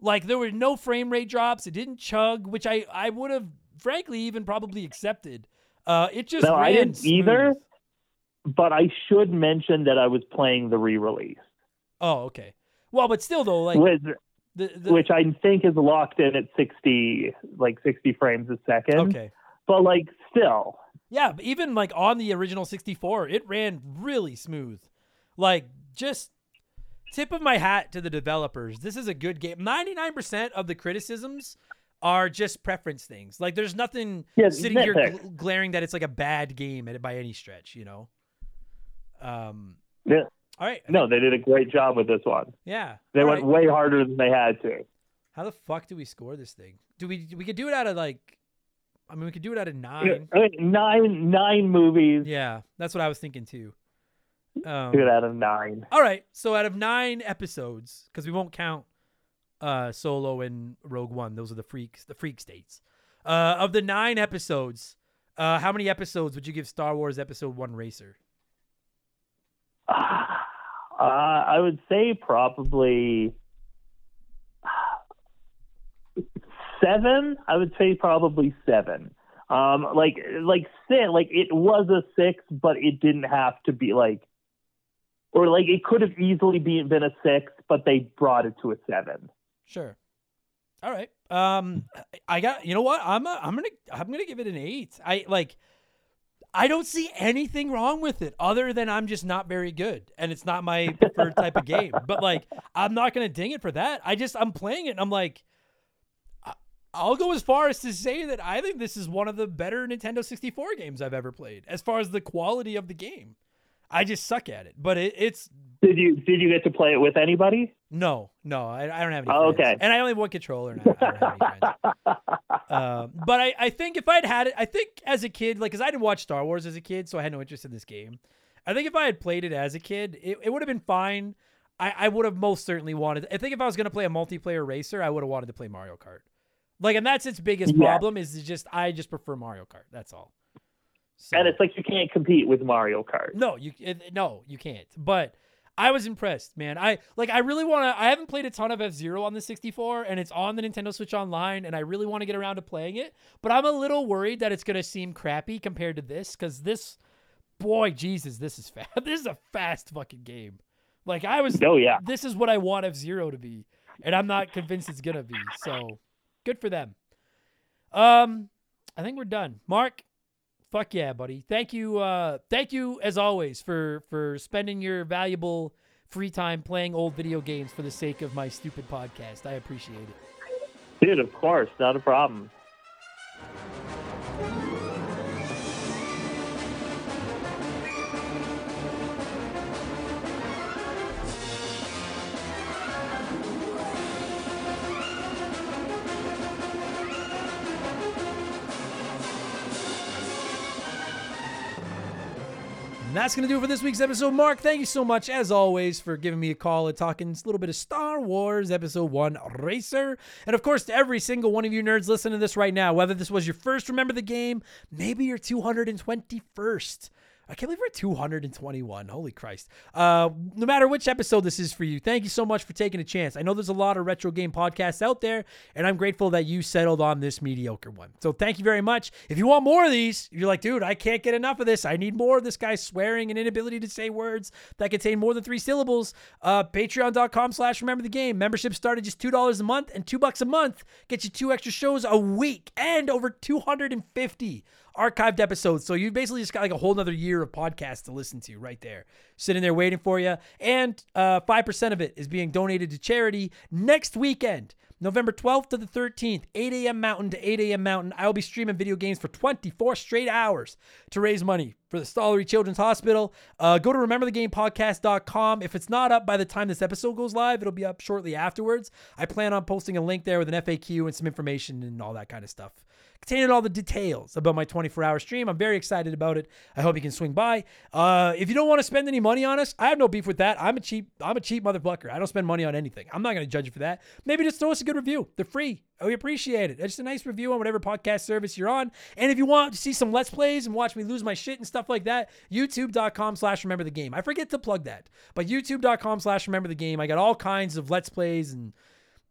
Like there were no frame rate drops. It didn't chug, which I I would have frankly even probably accepted. Uh it just No, I didn't either. But I should mention that I was playing the re-release, Oh, okay. Well, but still though, like which, the, the which I think is locked in at sixty, like sixty frames a second. okay. But like, still, Yeah, but even like on the original 64, it ran really smooth. Like just tip of my hat to the developers. This is a good game. 99% of the criticisms are just preference things. Like there's nothing Yeah, sitting here gl- glaring that it's like a bad game by any stretch, you know. Um yeah, all right. no, they did a great job with this one. Yeah. They all went right. way harder than they had to. How the fuck do we score this thing? Do we we could do it out of like I mean we could do it out of 9. I mean, nine nine movies. Yeah, that's what I was thinking too. Um, Two out of nine. All right. So out of nine episodes, because we won't count uh, Solo and Rogue One, those are the freaks, the freak states. Uh, of the nine episodes, uh, how many episodes would you give Star Wars Episode One Racer? Uh, I would say probably seven. I would say probably seven. Um, like like six, like it was a six, but it didn't have to be like, or like it could have easily been been a six, but they brought it to a seven. Sure. All right. Um, I got. You know what? I'm. A, I'm gonna. I'm gonna give it an eight. I like. I don't see anything wrong with it other than I'm just not very good and it's not my preferred type of game. But like, I'm not gonna ding it for that. I just I'm playing it and I'm like, I'll go as far as to say that I think this is one of the better Nintendo 64 games I've ever played as far as the quality of the game. I just suck at it, but it, it's Did you did you get to play it with anybody? no, no, I, I don't have any. Oh, friends. okay. and I only have one controller, I, I don't have any friends. Um, but I, I think if I'd had it, I think as a kid, like, cause I didn't watch Star Wars as a kid, so I had no interest in this game. I think if I had played it as a kid, it, it would have been fine. I, I would have most certainly wanted. I think if I was gonna play a multiplayer racer, I would have wanted to play Mario Kart. Like, and that's its biggest Yeah. problem is just I just prefer Mario Kart. That's all. So, And it's like you can't compete with Mario Kart. no, you it, no, you can't. But I was impressed, man. I like I really want to I haven't played a ton of F-Zero on the 64 and it's on the Nintendo Switch online and I really want to get around to playing it, but I'm a little worried that it's going to seem crappy compared to this cuz this boy Jesus, this is fast. this is a fast fucking game. Like I was Oh yeah. this is what I want F-Zero to be and I'm not convinced it's going to be. So, good for them. Um I think we're done. Mark, Fuck yeah, buddy. Thank you. Uh, thank you as always for for spending your valuable free time playing old video games for the sake of my stupid podcast. I appreciate it. Dude, of course, not a problem. And that's going to do it for this week's episode. Mark, thank you so much, as always, for giving me a call and talking a little bit of Star Wars Episode 1 Racer. And of course, to every single one of you nerds listening to this right now, whether this was your first Remember the Game, maybe your 221st. I can't believe we're at 221. Holy Christ. Uh, no matter which episode this is for you, thank you so much for taking a chance. I know there's a lot of retro game podcasts out there, and I'm grateful that you settled on this mediocre one. So thank you very much. If you want more of these, you're like, dude, I can't get enough of this. I need more of this guy swearing and inability to say words that contain more than three syllables. Uh, Patreon.com slash remember the game. Membership started just $2 a month and two bucks a month. Get you two extra shows a week and over 250 archived episodes. So you basically just got like a whole nother year of podcasts to listen to right there, sitting there waiting for you. And uh, 5% of it is being donated to charity next weekend. November 12th to the 13th, 8 a.m. Mountain to 8 a.m. Mountain. I will be streaming video games for 24 straight hours to raise money for the Stollery Children's Hospital. Uh, go to rememberthegamepodcast.com. If it's not up by the time this episode goes live, it'll be up shortly afterwards. I plan on posting a link there with an FAQ and some information and all that kind of stuff containing all the details about my 24 hour stream. I'm very excited about it. I hope you can swing by. Uh, if you don't want to spend any money on us, I have no beef with that. I'm a cheap, I'm a cheap motherfucker. I don't spend money on anything. I'm not going to judge you for that. Maybe just throw us a good review. They're free. Oh, we appreciate it. Just a nice review on whatever podcast service you're on. And if you want to see some Let's Plays and watch me lose my shit and stuff like that, youtube.com slash remember the game. I forget to plug that. But youtube.com slash remember the game. I got all kinds of Let's Plays and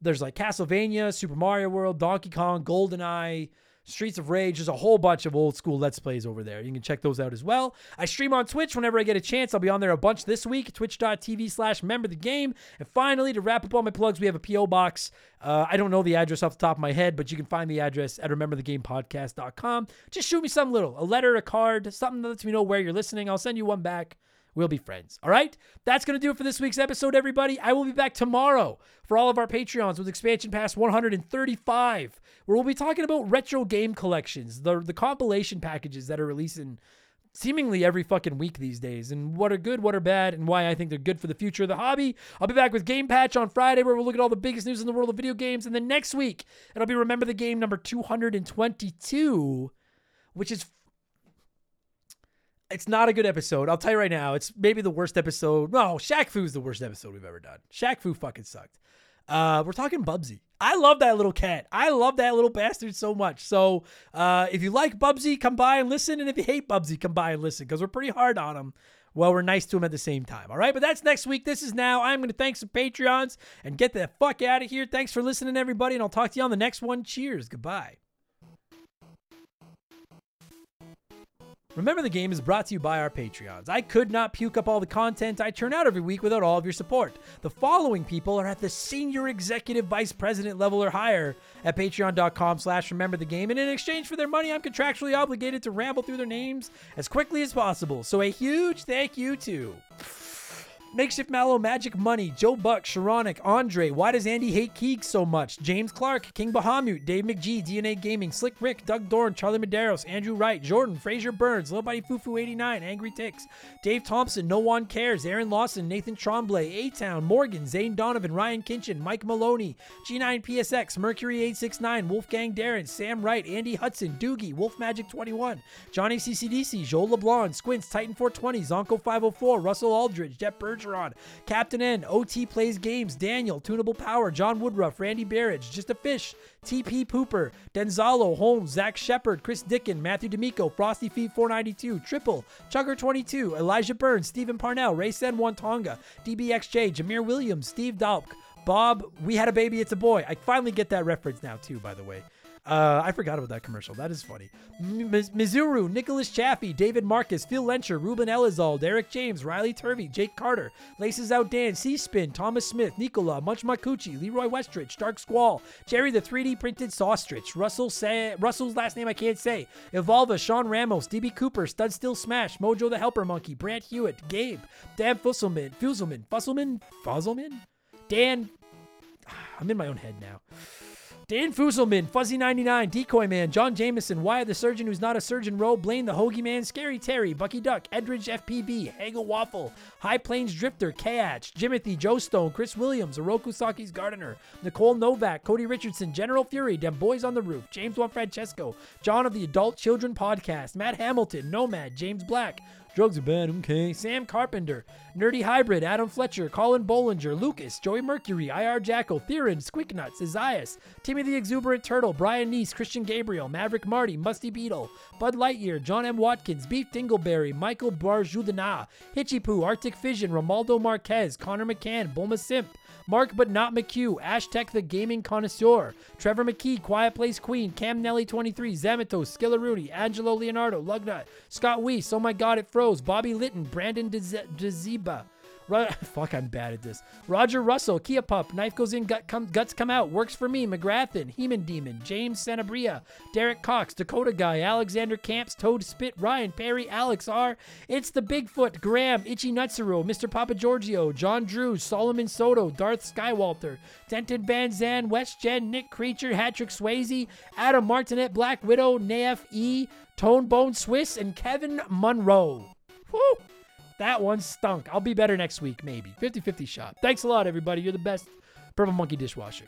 there's like Castlevania, Super Mario World, Donkey Kong, GoldenEye, Streets of Rage. There's a whole bunch of old school Let's Plays over there. You can check those out as well. I stream on Twitch whenever I get a chance. I'll be on there a bunch this week. Twitch.tv slash remember the game. And finally, to wrap up all my plugs, we have a P.O. box. Uh, I don't know the address off the top of my head, but you can find the address at rememberthegamepodcast.com. Just shoot me some little, a letter, a card, something that lets me know where you're listening. I'll send you one back. We'll be friends. All right? That's going to do it for this week's episode, everybody. I will be back tomorrow for all of our Patreons with Expansion Pass 135, where we'll be talking about retro game collections, the, the compilation packages that are releasing seemingly every fucking week these days, and what are good, what are bad, and why I think they're good for the future of the hobby. I'll be back with Game Patch on Friday, where we'll look at all the biggest news in the world of video games. And then next week, it'll be Remember the Game number 222, which is it's not a good episode. I'll tell you right now. It's maybe the worst episode. No, Shaq Fu's the worst episode we've ever done. Shaq Fu fucking sucked. Uh, we're talking Bubsy. I love that little cat. I love that little bastard so much. So uh, if you like Bubsy, come by and listen. And if you hate Bubsy, come by and listen because we're pretty hard on him. Well, we're nice to him at the same time. All right. But that's next week. This is now. I'm going to thank some Patreons and get the fuck out of here. Thanks for listening, everybody. And I'll talk to you on the next one. Cheers. Goodbye. Remember, the game is brought to you by our Patreons. I could not puke up all the content I turn out every week without all of your support. The following people are at the senior executive vice president level or higher at patreon.com slash remember the game. And in exchange for their money, I'm contractually obligated to ramble through their names as quickly as possible. So a huge thank you to Makeshift Mallow, Magic Money, Joe Buck, Sharonic, Andre, Why Does Andy Hate Keeg So Much, James Clark, King Bahamut, Dave McGee, DNA Gaming, Slick Rick, Doug Dorn, Charlie Medeiros, Andrew Wright, Jordan, Fraser Burns, Little Buddy Fufu 89, Angry Ticks, Dave Thompson, No One Cares, Aaron Lawson, Nathan Tremblay, A-Town, Morgan, Zane Donovan, Ryan Kinchin, Mike Maloney, G9PSX, Mercury 869, Wolfgang Darren, Sam Wright, Andy Hudson, Doogie, Wolf Magic 21, Johnny CCDC, Joel LeBlanc, Squints, Titan 420, Zonko 504, Russell Aldridge, Jet Bergeron, Captain N, OT Plays Games, Daniel, Tunable Power, John Woodruff, Randy Barrage, Just a Fish, TP Pooper, Denzalo, Holmes, Zach Shepard, Chris Dickin, Matthew D'Amico, Frosty Feet 492, Triple, Chugger 22, Elijah Burns, Stephen Parnell, Ray Sen Tonga, DBXJ, Jameer Williams, Steve Dalk, Bob, We Had a Baby, It's a Boy. I finally get that reference now, too, by the way. Uh, I forgot about that commercial. That is funny. M- Mizuru, Nicholas Chaffee, David Marcus, Phil Lencher, Ruben Elizal, Derek James, Riley Turvey, Jake Carter, Laces Out Dan, C Spin, Thomas Smith, Nicola, Munch Makuchi, Leroy Westrich, Dark Squall, Jerry the 3D printed Saustrich, Russell Russell's last name I can't say, Evolva, Sean Ramos, DB Cooper, Stud Still Smash, Mojo the Helper Monkey, Brant Hewitt, Gabe, Dan Fusselman, Fusselman, Fusselman, Fusselman, Dan. I'm in my own head now. Dan Fusselman, Fuzzy99, Decoy Man, John Jameson, Wyatt the Surgeon Who's Not a Surgeon, Roe, Blaine the Hoagie Man, Scary Terry, Bucky Duck, Edridge FPV, Hagel Waffle, High Plains Drifter, Kayach, Jimothy, Joe Stone, Chris Williams, Oroku Saki's Gardener, Nicole Novak, Cody Richardson, General Fury, Dem Boys on the Roof, James Juan Francesco, John of the Adult Children Podcast, Matt Hamilton, Nomad, James Black, Drugs are bad, okay. Sam Carpenter, Nerdy Hybrid, Adam Fletcher, Colin Bollinger, Lucas, Joey Mercury, IR Jackal, Theron, Squicknuts, Isaias, Timmy the Exuberant Turtle, Brian Neese, Christian Gabriel, Maverick Marty, Musty Beetle, Bud Lightyear, John M. Watkins, Beef Dingleberry, Michael Barjudana, Hitchy Poo, Arctic Fission, Romaldo Marquez, Connor McCann, Bulma Simp, Mark but not McHugh, Ashtech the Gaming Connoisseur, Trevor McKee, Quiet Place Queen, Cam Nelly 23, Zamatos, Skillaroonie, Angelo Leonardo, Lugnut, Scott Weiss, Oh My God It Froze, Bobby Litton, Brandon Deze- Deziba, Fuck, I'm bad at this. Roger Russell, Kia Pup, Knife Goes In, gut come, Guts Come Out, Works For Me, McGrathen, Heman Demon, James Sanabria, Derek Cox, Dakota Guy, Alexander Camps, Toad Spit, Ryan Perry, Alex R. It's the Bigfoot, Graham, Itchy Nutsuro, Mr. Papa Giorgio, John Drew, Solomon Soto, Darth Skywalter, Denton Van Zan, West Jen, Nick Creature, Hatrick Swayze, Adam Martinet, Black Widow, Naf E, Tone Bone Swiss, and Kevin Monroe. Whew. That one stunk. I'll be better next week, maybe. 50 50 shot. Thanks a lot, everybody. You're the best Purple Monkey dishwasher.